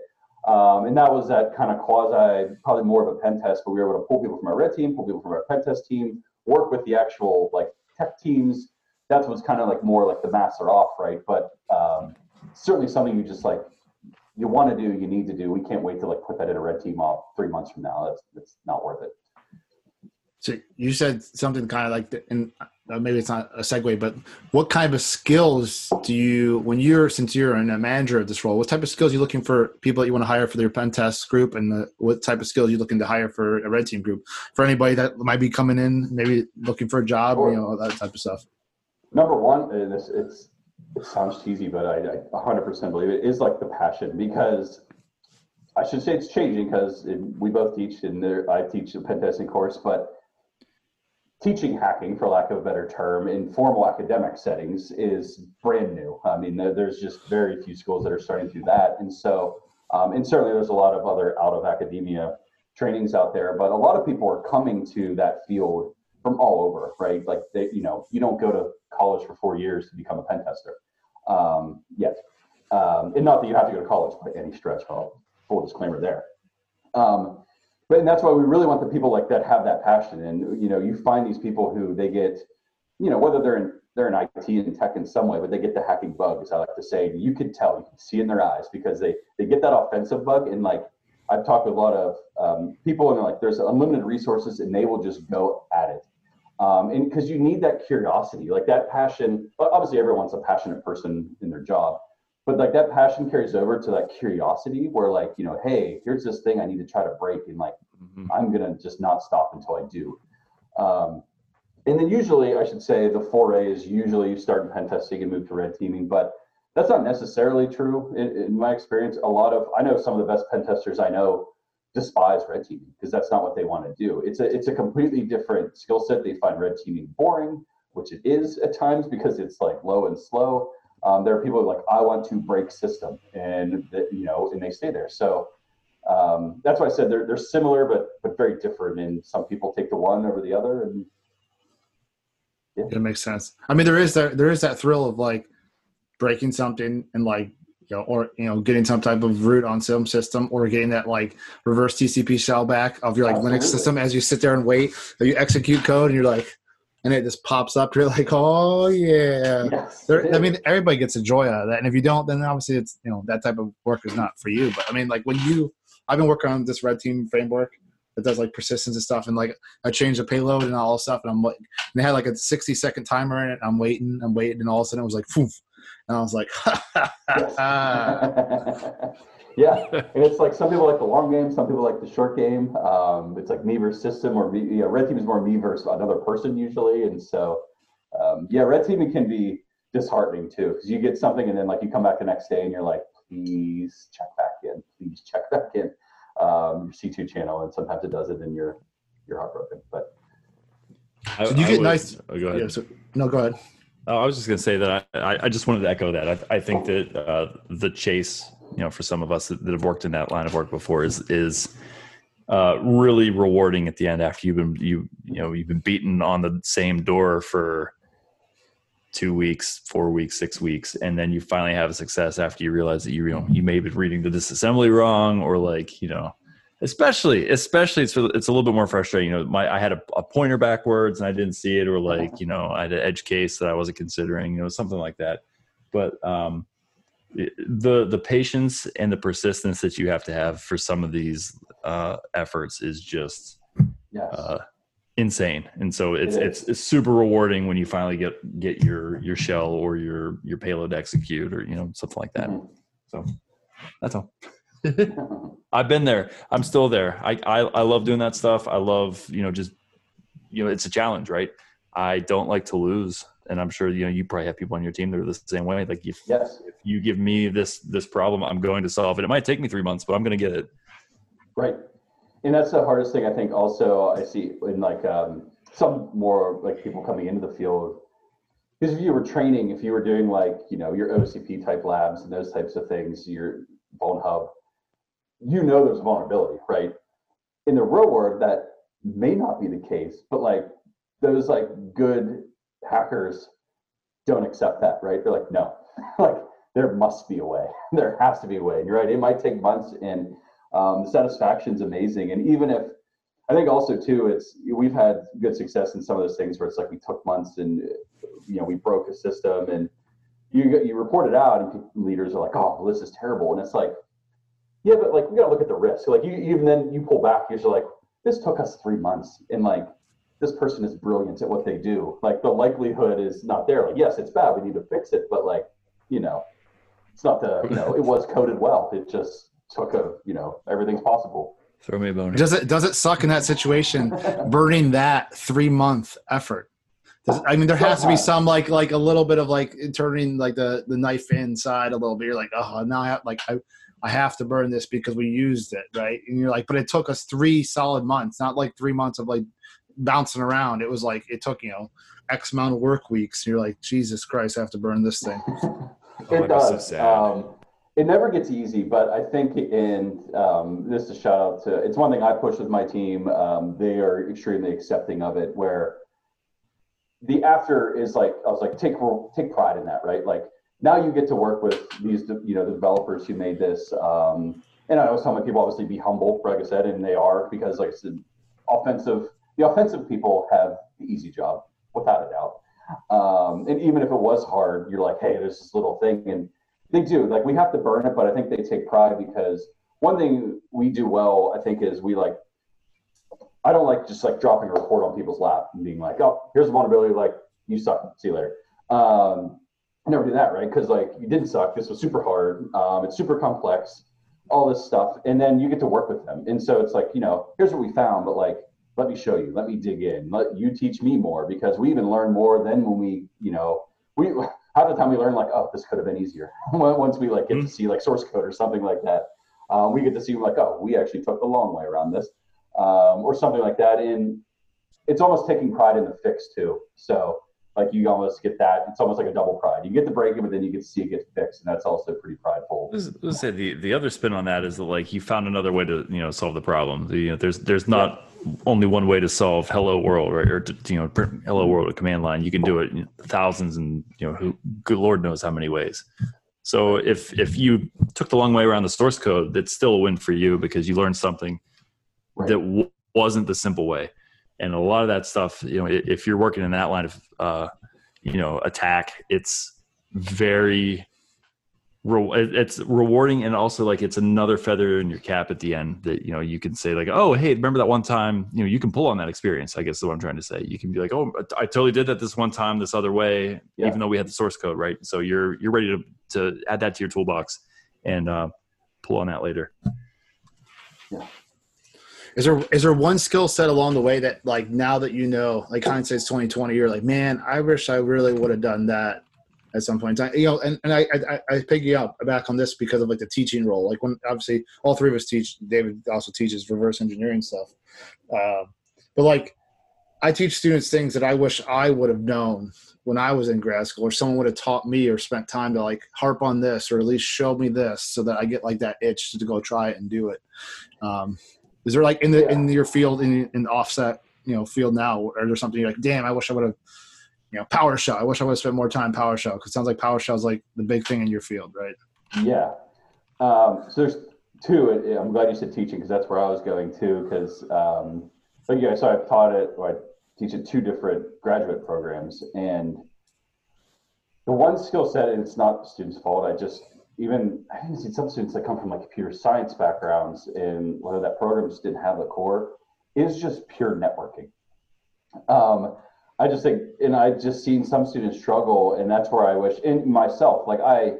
Um, and that was that kind of quasi, probably more of a pen test, but we were able to pull people from our red team, pull people from our pen test team, work with the actual like tech teams. That's what's kind of like more like the masks are off, right? But um, certainly something you just like, you want to do, you need to do. We can't wait to like put that in a red team off three months from now. That's, that's not worth it. So you said something kind of like, the, and uh, maybe it's not a segue, but what kind of skills do you, when you're, since you're in a manager of this role, what type of skills are you looking for people that you want to hire for their pen test group, and the, what type of skills are you looking to hire for a red team group? For anybody that might be coming in, maybe looking for a job, Sure. you know, that type of stuff. number one and it's, it's it sounds cheesy but I, I 100% believe it is like the passion because i should say it's changing because we both teach and there i teach the pen testing course but teaching hacking for lack of a better term in formal academic settings is brand new i mean there's just very few schools that are starting to do that and so um, and certainly there's a lot of other out of academia trainings out there but a lot of people are coming to that field from all over right like they you know you don't go to college for four years to become a pen tester um, yet. Um, and not that you have to go to college by any stretch, full disclaimer there. Um, but and that's why we really want the people like that have that passion. And you know, you find these people who they get, you know, whether they're in they're in IT and tech in some way, but they get the hacking bug, as I like to say. You can tell, you can see in their eyes because they they get that offensive bug. And like I've talked with a lot of um, people, and they're like, there's unlimited resources, and they will just go at it um, and because you need that curiosity like that passion obviously everyone's a passionate person in their job but like that passion carries over to that curiosity where like you know hey here's this thing i need to try to break and like i'm gonna just not stop until i do um, and then usually i should say the foray is usually you start in pen testing and move to red teaming but that's not necessarily true in, in my experience a lot of i know some of the best pen testers i know despise red teaming because that's not what they want to do. It's a it's a completely different skill set. They find red teaming boring, which it is at times because it's like low and slow. Um, there are people who are like I want to break system, and that, you know, and they stay there. So um, that's why I said they're they're similar but but very different. And some people take the one over the other, and It makes sense. I mean, there is that there is that thrill of like breaking something and like you know, or you know, getting some type of root on some system, or getting that like reverse TCP shell back of your like Linux system as you sit there and wait. or You execute code and you're like, and it just pops up. You're like, oh yeah. yes, I mean, everybody gets a joy out of that, and if you don't, then obviously it's you know that type of work is not for you. But I mean, like when you, I've been working on this red team framework that does like persistence and stuff, and like I changed the payload and all stuff, and I'm like, and they had like a 60 second timer in it. I'm waiting, I'm waiting, and all of a sudden it was like, poof, and I was like, yeah, and it's like some people like the long game, some people like the short game. Um, it's like me versus system, or me, you know, red team is more me versus another person usually, and so um, yeah, red teaming can be disheartening too because you get something and then like you come back the next day and you're like, please check back in, please check back in um, your C2 channel, and sometimes it does it, and you're you're heartbroken. But I, So you I get would- nice- Oh, go ahead. Yeah, so, no, go ahead. Oh, I was just going to say that I, I, I just wanted to echo that. I, I think that uh, the chase, you know, for some of us that, that have worked in that line of work before, is is uh, really rewarding at the end after you've been you you know you've been beaten on the same door for two weeks, four weeks, six weeks, and then you finally have a success after you realize that you you know you may have been reading the disassembly wrong or like you know especially especially it's it's a little bit more frustrating. You know my i had a, a pointer backwards and i didn't see it or like you know i had an edge case that i wasn't considering you know something like that. But um the the patience and the persistence that you have to have for some of these uh efforts is just yes, uh insane and so it's It it's it's super rewarding when you finally get get your your shell or your your payload execute or you know something like that Mhm. so that's all I've been there. I'm still there. I, I I love doing that stuff. I love you know just you know it's a challenge, right? I don't like to lose, and I'm sure you know you probably have people on your team that are the same way. Like if, yes, if you give me this this problem, I'm going to solve it. It might take me three months, but I'm going to get it. right. And that's the hardest thing I think. Also, I see in like um, some more like people coming into the field. Because if you were training, if you were doing like you know your OSCP type labs and those types of things, your VulnHub, you know there's vulnerability, right? In the real world, that may not be the case, but like those like good hackers don't accept that, right? They're like, no, like there must be a way. there has to be a way. And you're right. It might take months, and um, the satisfaction's amazing. And even if I think also too, it's we've had good success in some of those things where it's like we took months and you know we broke a system and you you report it out and leaders are like, oh, well, this is terrible, and it's like, yeah, but like we got to look at the risk. Like you even then you pull back, you're like, this took us three months, and like this person is brilliant at what they do. Like the likelihood is not there. Like yes, it's bad, we need to fix it, but like you know, it's not the you know it was coded well. It just took a you know everything's possible. Throw me a bone. Does it does it suck in that situation, burning that three month effort? Does, I mean, there has to be some like like a little bit of like turning like the the knife inside a little bit. You're like, oh, now I have like I, I have to burn this because we used it, right? And you're like, but it took us three solid months, not like three months of like bouncing around. It was like it took you know X amount of work weeks. And you're like, Jesus Christ, I have to burn this thing. Oh, it that'd so does. um, it never gets easy, but I think, and um, this is a shout out to, it's one thing I push with my team. Um, they are extremely accepting of it. Where the after is like, I was like, take take pride in that, right? Like now you get to work with these, you know, the developers who made this. Um, and I was telling people, obviously, be humble, like I said, and they are because, like I said, offensive. The offensive people have the easy job, without a doubt. Um, and even if it was hard, you're like, hey, there's this little thing, and they do. Like we have to burn it, but I think they take pride because one thing we do well, I think, is we like. I don't like just like dropping a report on people's lap and being like, oh, here's a vulnerability, like you suck, see you later. Um, I never do that, right? Because like you didn't suck. This was super hard. Um, it's super complex, all this stuff, and then you get to work with them. And so it's like, you know, here's what we found, but like, let me show you. Let me dig in. Let you teach me more because we even learn more than when we, you know, we half the time we learn like, oh, this could have been easier. Once we like get to see like source code or something like that, um, we get to see like, oh, we actually took the long way around this, um, or something like that. And it's almost taking pride in the fix too. So like you almost get that. It's almost like a double pride. You get the break, but then you get to see it get fixed, and that's also pretty prideful. Let's, say the, the other spin on that is that like you found another way to you know solve the problem. The, you know, there's there's not only one way to solve hello world right or to, you know print hello world with command line. You can do it thousands and you know who good lord knows how many ways. So if if you took the long way around the source code, that's still a win for you because you learned something Right. that w- wasn't the simple way. And a lot of that stuff, you know, if you're working in that line of, uh, you know, attack, it's very, re- it's rewarding and also like it's another feather in your cap at the end that you know you can say like, oh, hey, remember that one time? You know, you can pull on that experience. I guess is what I'm trying to say. You can be like, oh, I totally did that this one time, this other way, Yeah. even though we had the source code, right? So you're you're ready to to add that to your toolbox and uh, pull on that later. Is there is there one skill set along the way that like now that you know, like hindsight's twenty twenty, you're like, man, I wish I really would have done that at some point I. You know, and, and I, I I pick you up back on this because of like the teaching role. Like when obviously all three of us teach. David also teaches reverse engineering stuff. Uh, but like I teach students things that I wish I would have known when I was in grad school, or someone would have taught me or spent time to like harp on this, or at least show me this, so that I get like that itch to go try it and do it. Um, is there like in the Yeah. in your field in in the offsec you know field now, or there something you're like, damn, I wish I would have, you know, PowerShell. I wish I would have spent more time PowerShell because it sounds like PowerShell is like the big thing in your field, right? Yeah. Um, so there's two. and I'm glad you said teaching because that's where I was going too. Because um, you guys saw, I've taught it. Or I teach at two different graduate programs, and the one skill set, and it's not student's fault. I just even I think see some students that come from like computer science backgrounds, and whether that program just didn't have the core, is just pure networking. Um, I just think, and I've just seen some students struggle, and that's where I wish, and myself, like I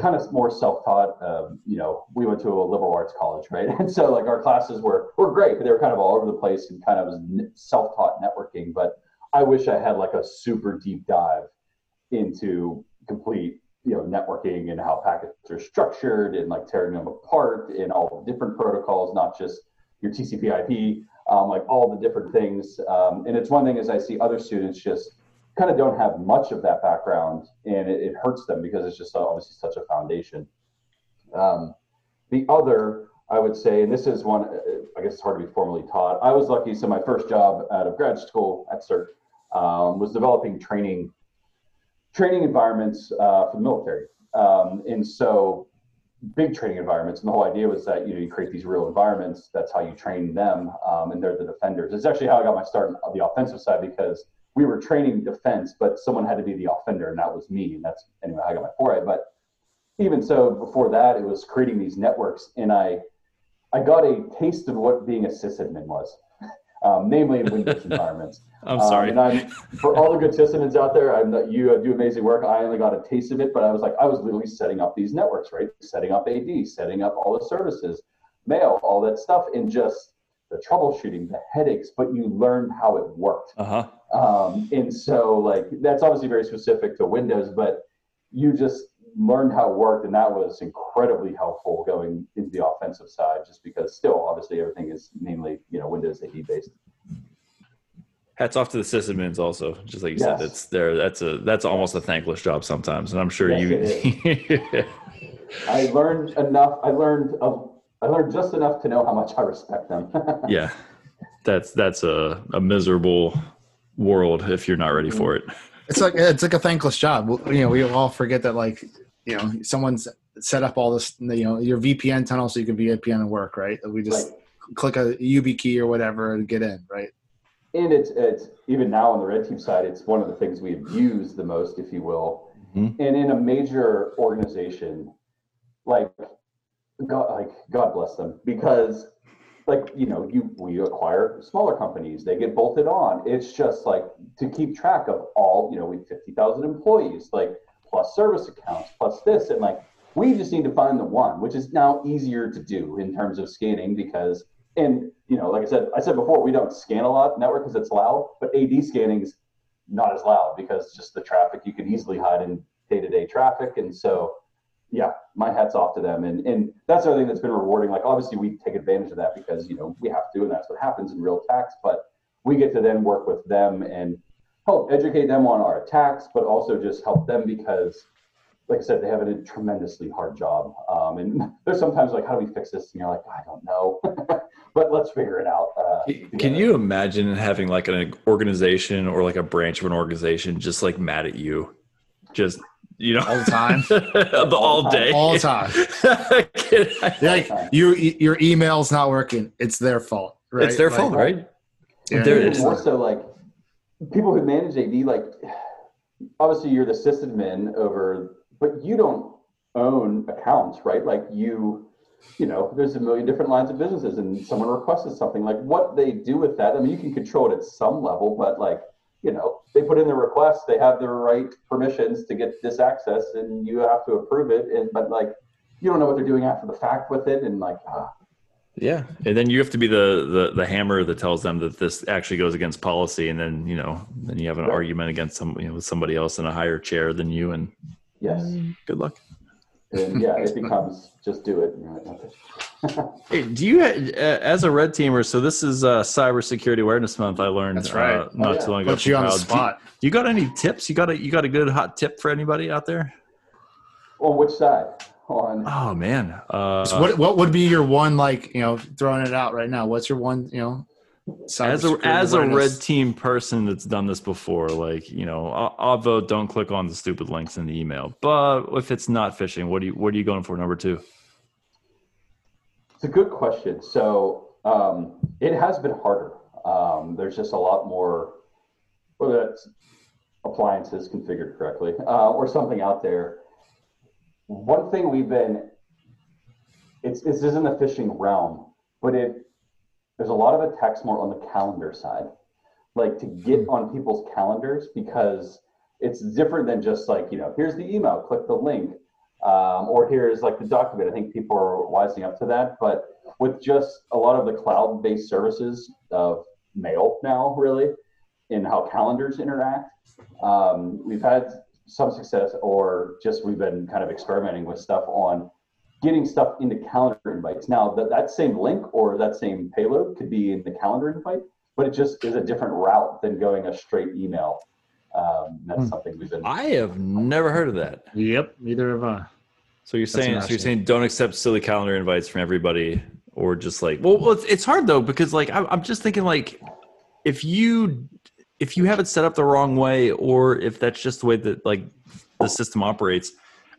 kind of more self-taught. Um, you know, we went to a liberal arts college, right? And so like our classes were were great, but they were kind of all over the place and kind of self-taught networking. But I wish I had like a super deep dive into complete you know networking and how packets are structured and like tearing them apart and all the different protocols, not just your TCP/IP, um, like all the different things. Um, and it's one thing as I see other students just kind of don't have much of that background and it, it hurts them because it's just obviously such a foundation. Um, the other, I would say, and this is one, uh, I guess it's hard to be formally taught. I was lucky, so my first job out of grad school at CERT um, was developing training training environments uh, for the military. Um, and so big training environments. And the whole idea was that you know you create these real environments. That's how you train them, um, and they're the defenders. It's actually how I got my start on the offensive side because we were training defense, but someone had to be the offender, and that was me. And that's anyway, I got my foray. But even so, before that, it was creating these networks, and I I got a taste of what being a sysadmin was, um, namely in Windows environments. I'm Um, sorry. and I'm for all the good sysadmins out there. I'm not, you do amazing work. I only got a taste of it, but I was like, I was literally setting up these networks, right? Setting up AD, setting up all the services, mail, all that stuff, and just the troubleshooting, the headaches. But you learned how it worked. Uh huh. Um, and so, like, that's obviously very specific to Windows, but you just learned how it worked, and that was incredibly helpful going into the offensive side, just because still, obviously, everything is mainly, you know, Windows AD based. Hats off to the sysadmins also. Just like you said, Yes. that's there. That's a that's almost a thankless job sometimes, and I'm sure Yes, you. I learned enough. I learned, of. I learned just enough to know how much I respect them. yeah, that's that's a, a miserable world if you're not ready for mm-hmm. it. It's like it's like a thankless job. You know, we all forget that like you know someone's set up all this. You know, your VPN tunnel so you can VPN and work. Right? We just Right. click a YubiKey or whatever and get in. Right? and it's it's even now on the red team side, it's one of the things we abuse the most, if you will. Mhm. And in a major organization, like God, like God bless them, because like you know you we acquire smaller companies, they get bolted on. It's just like to keep track of all you know we fifty thousand employees, like plus service accounts, plus this, and like we just need to find the one, which is now easier to do in terms of scanning because and you know like I said I said before we don't scan a lot network because it's loud, but AD scanning is not as loud because just the traffic you can easily hide in day-to-day traffic and so yeah my hat's off to them and and that's the other thing that's been rewarding like obviously we take advantage of that because you know we have to and that's what happens in real tax but we get to then work with them and help educate them on our attacks but also just help them because like I said, they have a tremendously hard job. Um, and there's sometimes like, how do we fix this? And you're like, I don't know, but let's figure it out. Uh, Can you imagine having like an organization or like a branch of an organization just like mad at you, just you know All the time. the, all day, All the time. Like your your email's not working. It's their fault. Right? It's their Like, fault, right? Yeah. There it more so like people who manage AD, like obviously you're the sysadmin over, but you don't own accounts, right? Like you, you know, there's a million different lines of businesses and someone requested something like what they do with that. I mean, you can control it at some level, but like, you know, they put in the request, they have the right permissions to get this access and you have to approve it. And, but like, you don't know what they're doing after the fact with it. And like, ah, Yeah, and then you have to be the, the the hammer that tells them that this actually goes against policy, and then you know then you have an Right. argument against some you know with somebody else in a higher chair than you, and Yes. good luck. And yeah, it becomes just do it. and okay. Hey, do you uh, as a red teamer? So this is uh, Cybersecurity Awareness Month. I learned That's right. uh, not Oh, too long ago. Put you on the Kyle. Do- spot. You got any tips? You got a you got a good hot tip for anybody out there? On which side? On Oh man, uh, So what what would be your one like you know throwing it out right now? What's your one you know? As a cybersecurity as a red team person that's done this before, like you know, I'll, I'll vote. Don't click on the stupid links in the email. But if it's not phishing, what do you what are you going for? Number two. It's a good question. So um, it has been harder. Um, there's just a lot more, whether that's appliances configured correctly uh, or something out there. One thing we've been, it's this isn't the phishing realm, but it there's a lot of attacks more on the calendar side, like to get on people's calendars because it's different than just like you know here's the email, click the link, um, or here's like the document. I think people are wising up to that, but with just a lot of the cloud-based services of mail now, really, in how calendars interact, um, we've had some success, or just we've been kind of experimenting with stuff on getting stuff into calendar invites. Now, that, that same link or that same payload could be in the calendar invite, but it just is a different route than going a straight email. Um, that's Hmm. something we've been. I have never heard of that. Yep, neither have I. So you're That's saying so you're saying don't accept silly calendar invites from everybody, or just like well, well it's, it's hard though because like I'm, I'm just thinking like if you if you have it set up the wrong way, or if that's just the way that like the system operates.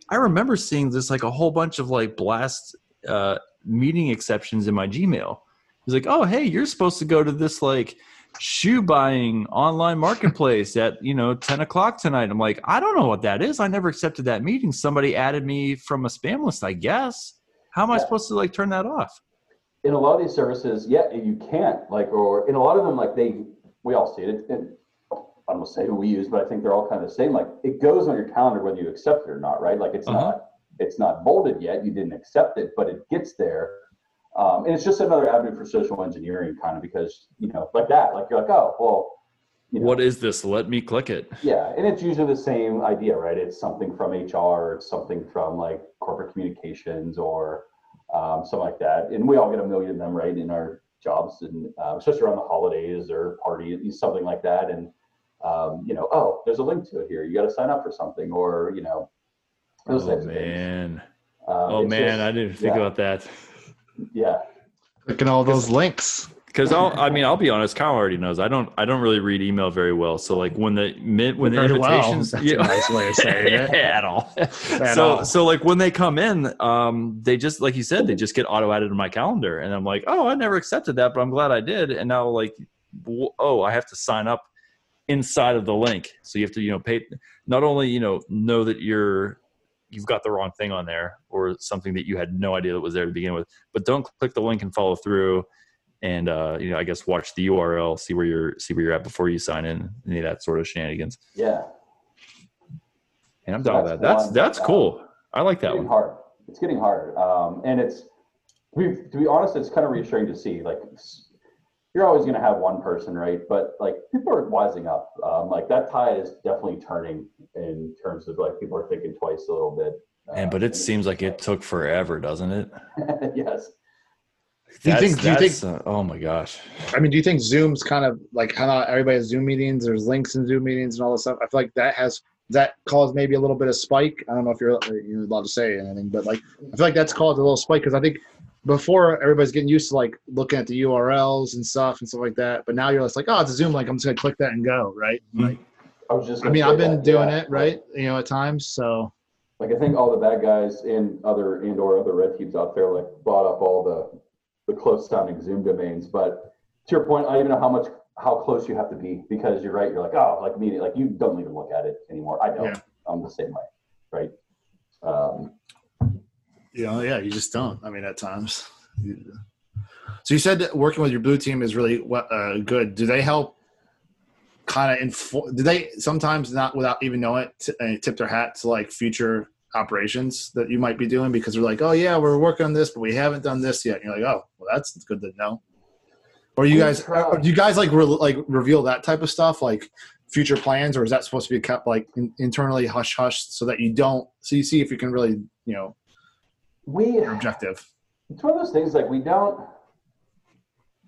I remember seeing this like a whole bunch of like blast uh, meeting exceptions in my Gmail. It's like, oh hey, you're supposed to go to this like shoe buying online marketplace at you know 10 o'clock tonight. I'm like i don't know what that is. I never accepted that meeting. Somebody added me from a spam list i guess. How am i supposed to like turn that off? In a lot of these services, yeah, you can't like, or in a lot of them, like they, we all see it. And I don't say who we use, but I think they're all kind of the same. Like it goes on your calendar whether you accept it or not, right? Like it's Uh-huh. not, it's not bolded yet. You didn't accept it, but it gets there. Um, and it's just another avenue for social engineering, kind of because you know, like that, like you're like, oh, well, you know, what is this let me click it yeah, and it's usually the same idea, right? It's something from HR, or it's something from like corporate communications or um, something like that. And we all get a million of them, right, in our jobs, and uh, especially around the holidays or parties, something like that. And um, you know, oh, there's a link to it here. You got to sign up for something, or you know, those oh types of things. man Um, oh man just- i didn't think yeah. about that yeah, Clicking all those links. because i'll i mean i'll be honest kyle already knows i don't i don't really read email very well so like when the mid when the Very well. invitations That's a nice way of saying it. at all At so all. so like when they come in um they just like you said they just get auto added to my calendar and i'm like oh i never accepted that but i'm glad i did and now like w- oh i have to sign up inside of the link so you have to you know pay not only you know know that you're you've got the wrong thing on there or something that you had no idea that was there to begin with but don't click the link and follow through and uh you know i guess watch the url see where you're see where you're at before you sign in any of that sort of shenanigans yeah. and i'm So down with that that's that's one, that's um, cool i like that one hard. It's getting hard, um, and it's we, to be honest, it's kind of reassuring to see. Like you're always going to have one person, right? But like people are wising up. Um, like that tide is definitely turning in terms of like people are thinking twice a little bit. And uh, but it and seems like it took forever, doesn't it? yes. Do you That's- think- do you think- uh, oh my gosh. I mean, do you think Zoom's kind of like how not everybody has Zoom meetings? There's links in Zoom meetings and all this stuff. I feel like that has that caused maybe a little bit of spike. I don't know if you're you're allowed to say anything, but like I feel like that's caused a little spike because I think before everybody's getting used to like looking at the URLs and stuff and stuff like that, but now you're just like, oh, it's a Zoom link. I'm just gonna click that and go, right? Mhm. Like, I was just. I mean, I've been that, doing yeah. it, right? You know, at times. So Like I think all the bad guys and other and or other red teams out there like bought up all the the close sounding Zoom domains. But to your point, I don't even know how much how close you have to be because you're right. You're like, oh, like me, like you don't even look at it anymore. I don't. Yeah. I'm the same way, right? Um, you know, yeah, you just don't. I mean, at times. So you said that working with your blue team is really what uh, good. Do they help? Kind of inform? Do they sometimes not without even knowing it t- uh, tip their hat to like future operations that you might be doing because they're like, oh yeah, we're working on this, but we haven't done this yet. And you're like, oh, well, that's good to know. Or you guys, or do you guys like re- like reveal that type of stuff, like future plans, or is that supposed to be kept like in, internally hush hush so that you don't, so you see if you can really, you know, We objective. it's one of those things like we don't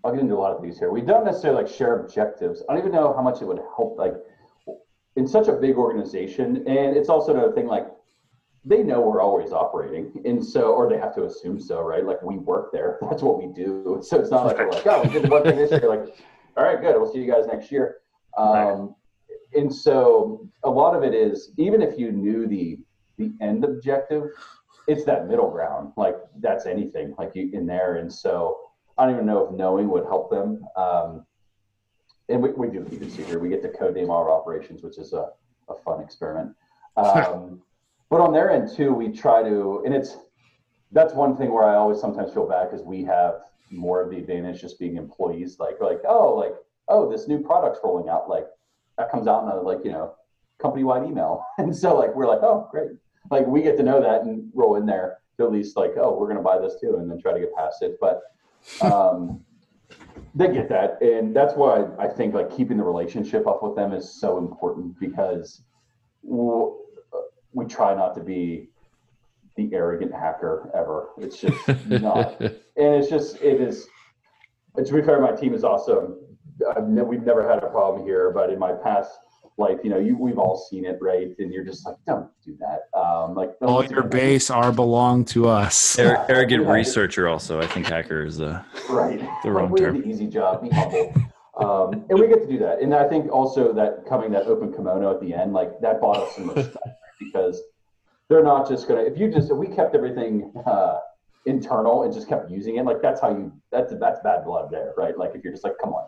i'll get into a lot of these here. We don't necessarily like share objectives. I don't even know how much it would help like in such a big organization. And it's also another thing like they know we're always operating and so or they have to assume so right? Like we work there. That's what we do. So it's not like we're like oh we did one thing this year. Like all right good. We'll see you guys next year. Um, and so a lot of it is even if you knew the the end objective it's that middle ground. Like that's anything like you in there. And so I don't even know if knowing would help them. Um, and we, we do keep it secret. We get to code name our operations, which is a, a fun experiment. Um, but on their end too, we try to, and it's, that's one thing where I always sometimes feel bad because we have more of the advantage just being employees. Like, like, oh, like, oh, this new product's rolling out. Like that comes out in a, like, you know, company wide email. And so like, we're like, oh, great like we get to know that and roll in there to at least like oh we're going to buy this too and then try to get past it. But um, they get that. And that's why i think like keeping the relationship up with them is so important because we try not to be the arrogant hacker ever. It's just not. And it's just it is and to be fair my team is awesome. I've ne- we've never had a problem here but in my past life you know you we've all seen it right and you're just like don't do that um like All your base are belong to us. Ar- arrogant Yeah. researcher, also. I think hacker is the. right The wrong we have term. the easy job be humble um and we get to do that and i think also that coming that open kimono at the end like that bought us some respect because they're not just gonna if you just if we kept everything uh internal and just kept using it like that's how you that's that's bad blood there right like if you're just like come on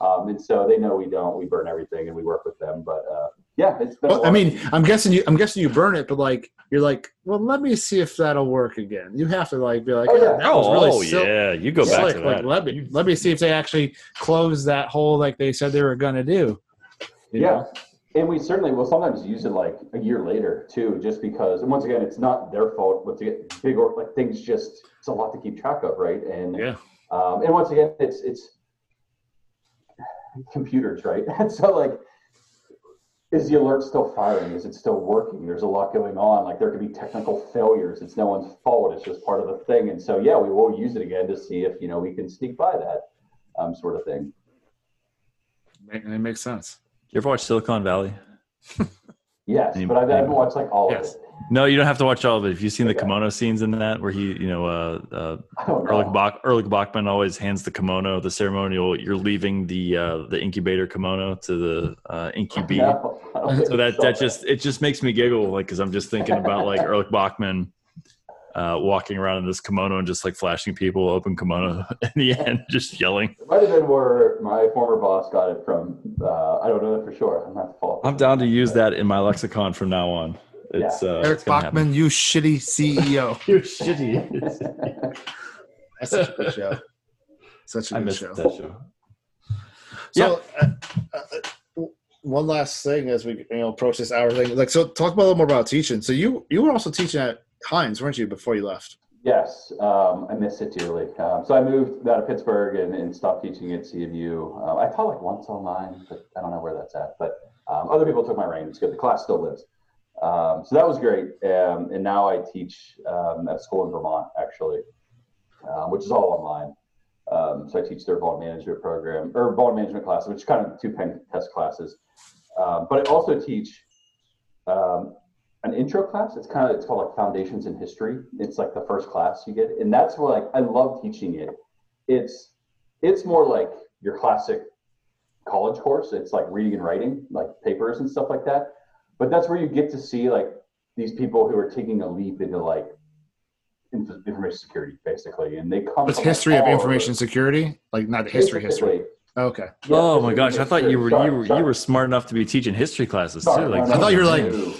um and so they know we don't we burn everything and we work with them but uh yeah it's been Well, I mean, I'm guessing you. I'm guessing you burn it, but like you're like, well, let me see if that'll work again. You have to like be like, Oh, yeah. that was really oh, sil- yeah. You go slick. back to Like, that. let me let me see if they actually close that hole like they said they were gonna do. You yeah know? and we certainly will sometimes use it like a year later too just because and once again it's not their fault but to get big or like things just it's a lot to keep track of right and Yeah. um, and once again it's it's computers right? And so like is the alert still firing? Is it still working? There's a lot going on. Like there could be technical failures. It's no one's fault. It's just part of the thing. And so yeah we will use it again to see if you know we can sneak by that um, sort of thing. Make- It makes sense. You ever watch Silicon Valley? yes but I've, I haven't watched like all Yes. of it No, you don't have to watch all of it. If you've seen the kimono scenes in that, where he, you know, uh, uh. Erlich, Bach, Erlich Bachman always hands the kimono, the ceremonial. You're leaving the uh, the incubator kimono to the uh, incubee. No, So that that just it just makes me giggle, like because I'm just thinking about like Erlich Bachman uh, walking around in this kimono and just like flashing people open kimono in the end, just yelling. It might have been where my former boss got it from. Uh, I don't know that for sure. I'm not fault. I'm down to use that in my lexicon from now on. It's uh, Eric it's gonna happen. Bachman, you shitty CEO. You shitty. That's such a good show. Such a I good missed show. that show. So, uh, uh, one last thing as we you know approach this hour thing, like so, talk about a little more about teaching. So you you were also teaching at Heinz, weren't you, before you left? yes, um, I miss it dearly. Um, so I moved out of Pittsburgh and, and stopped teaching at CMU. Um, I taught like once online, but I don't know where that's at. But um, other people took my reign. It's good. The class still lives. Um, so that was great. Um, and now I teach um, at a school in Vermont, actually, um, which is all online. Um, so I teach their vuln management program or vuln management class, which is kind of two pen test classes. Um, but I also teach an intro class. It's kind of it's called like Foundations in History. It's like the first class you get, and that's what like I love teaching it. It's it's more like your classic college course. It's like reading and writing, like papers and stuff like that. But that's where you get to see like these people who are taking a leap into like inf- information security, basically, and they come. What's from, like, history of all over. information security? Like not history, history. Okay. yeah, oh my gosh! I thought you were sorry, you were sorry. you were smart enough to be teaching history classes Sorry, too. Like no, I thought you were like- no.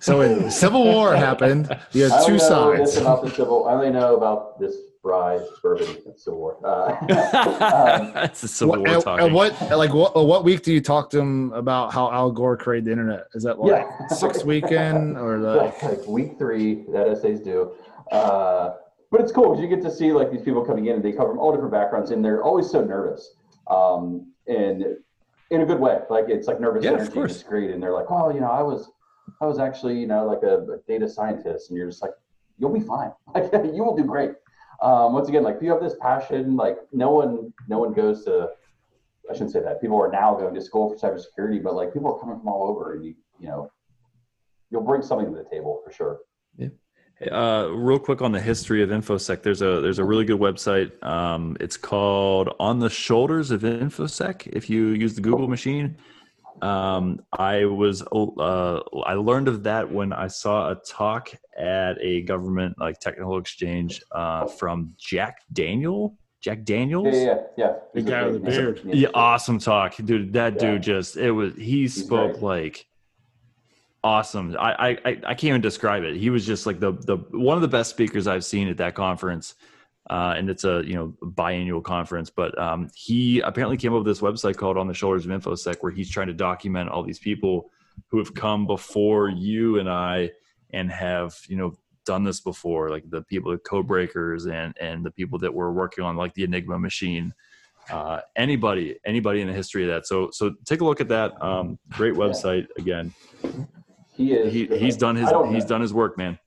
So when Civil War happened, you had two know this sides. about the civil. I only know about this rye bourbon and Civil War. Uh, That's the Civil What, War and- talking. and what like what what week do you talk to him about how Al Gore created the internet? Is that like Yeah. sixth weekend or the like, like week three that essays do. Uh, but it's cool because you get to see like these people coming in and they come from all different backgrounds and they're always so nervous. Um, and in a good way. Like it's like nervous Yeah, of energy. course. It's great. And they're like, oh, you know, I was I was actually, you know, like a, a data scientist, and you're just like, you'll be fine. Like you will do great. Um, once again, like if you have this passion, like no one no one goes to I shouldn't say that. People are now going to school for cybersecurity, but like people are coming from all over and you you know you'll bring something to the table for sure. Uh, real quick on the history of InfoSec, there's a there's a really good website. Um, it's called On the Shoulders of InfoSec. If you use the Google machine, um, I was uh, I learned of that when I saw a talk at a government like technical exchange uh, from Jack Daniel. Jack Daniels. Yeah, yeah, yeah. The guy with the beard. Yeah, awesome talk, dude. That Yeah. dude just it was he spoke great. like awesome. I, I I I can't even describe it. He was just like the the one of the best speakers I've seen at that conference. Uh, and it's a you know biannual conference, but um, he apparently came up with this website called On the Shoulders of InfoSec, where he's trying to document all these people who have come before you and I and have you know done this before, like the people at code breakers and and the people that were working on like the Enigma machine uh, anybody anybody in the history of that so so take a look at that um, great website again He is. he, he's done his he's know. done his work man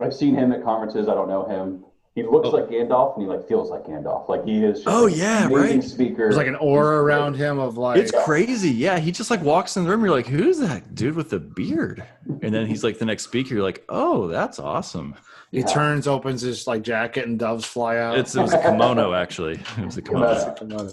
I've seen him at conferences. I don't know him. He looks oh. like Gandalf and he like feels like Gandalf. Like he is. Just Oh, like, yeah, amazing right. Speaker. there's like an aura He's great. around him of like it's crazy yeah he just like walks in the room you're like who's that dude with the beard and then he's like the next speaker you're like oh that's awesome he Yeah. turns, opens his like jacket and doves fly out. it's it was a kimono actually it was a kimono Kimono.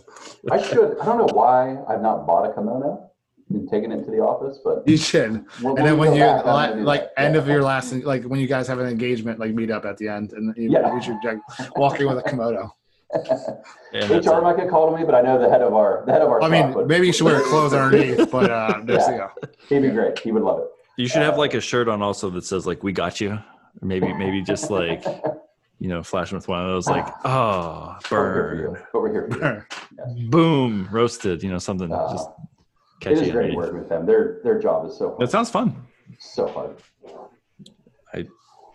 I should. I don't know why I've not bought a kimono and taken it to the office, but you should. when, And then when you back, I'm la- like that. end Yeah. of your last like when you guys have an engagement like meet up at the end and you, Yeah. you should like, walking with a kimono. and that's HR it. might get called to me, but I know the head of our the head of our. I mean, would- maybe you should wear clothes underneath, but uh, there's Yeah. you go. He'd be great. He would love it. you should have like a shirt on also that says like we got you or maybe maybe just like you know flashing with one of those like oh But we're here for burn you. But here for you. boom roasted you know something Uh, just it catchy is great underneath. working with them. Their their job is so that sounds fun so hard.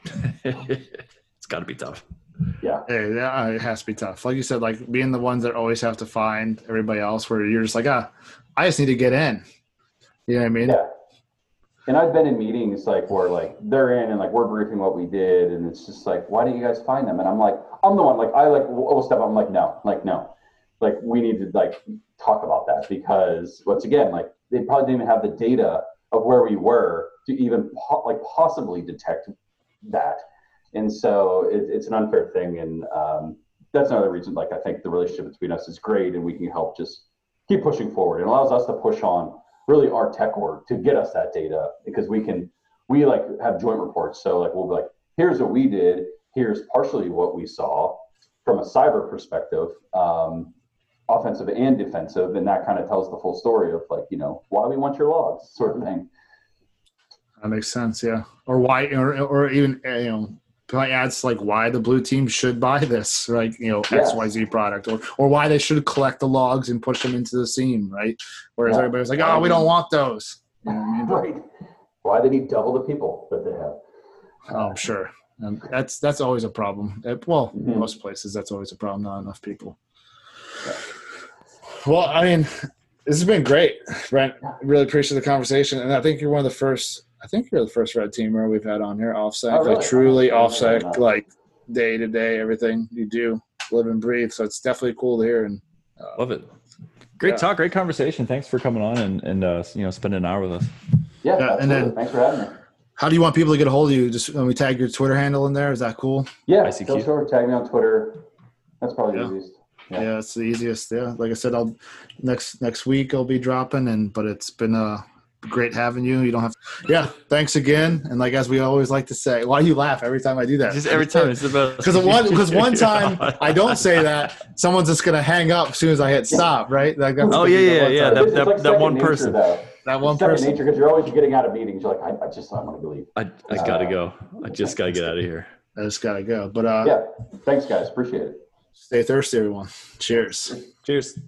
it's got to be tough Yeah. Hey, yeah, it has to be tough. Like you said, like being the ones that always have to find everybody else, where you're just like, ah, I just need to get in. You know what I mean? Yeah. And I've been in meetings like where like they're in and like we're briefing what we did, and it's just like, why didn't you guys find them? And I'm like, I'm the one like I like will step up. I'm like, no, like no, like we need to like talk about that because once again, like they probably didn't even have the data of where we were to even po- like possibly detect that. And so it, it's an unfair thing, and um, that's another reason. Like I think the relationship between us is great, and we can help just keep pushing forward. It allows us to push on really our tech work to get us that data because we can we like have joint reports so like we'll be like here's what we did here's partially what we saw from a cyber perspective um, offensive and defensive and that kind of tells the full story of like you know why we want your logs sort of thing That makes sense. Yeah. Or why, or, or even uh, you know, probably adds like why the blue team should buy this, like you know, Yes. X Y Z product, or or why they should collect the logs and push them into the SIEM, right? Whereas Yeah. everybody's like, oh, we don't want those. You know I mean? right why they need double the people that they have Oh, I'm sure. And that's that's always a problem. Uh, Well, Mhm. most places that's always a problem. Not enough people. Well, I mean, this has been great, Brent. Really appreciate the conversation, and I think you're one of the first. I think you're the first red teamer we've had on here. Offsec, Oh, really? like truly offsec, like day to day, everything you do, live and breathe. So it's definitely cool to hear. And love it great Yeah. talk great conversation thanks for coming on and and uh, you know spending an hour with us yeah, Yeah, and then- thanks for having me how do you want people to get a hold of you? Just when we tag your Twitter handle in there, is that cool? yeah ICQ. tell sure tag me on twitter that's probably Yeah. easiest Yeah. Yeah. it's the easiest. Yeah, like I said, I'll next next week I'll be dropping, and but it's been uh great having you. You don't have. Yeah, thanks again. And like as we always like to say, why do you laugh every time I do that? Just every time it's about Because one because one time I don't say that, someone's just gonna hang up as soon as I hit stop. Right? Like that's Oh, yeah, yeah, yeah, time. that- It's- it's like that one nature, person. though. that one Second person. nature because you're always getting out of meetings. You're like, I, I just I want to leave. I, I gotta go. I just gotta get out of here. I just gotta go. But uh, Yeah. Thanks, guys. Appreciate it. Stay thirsty, everyone. Cheers. Cheers.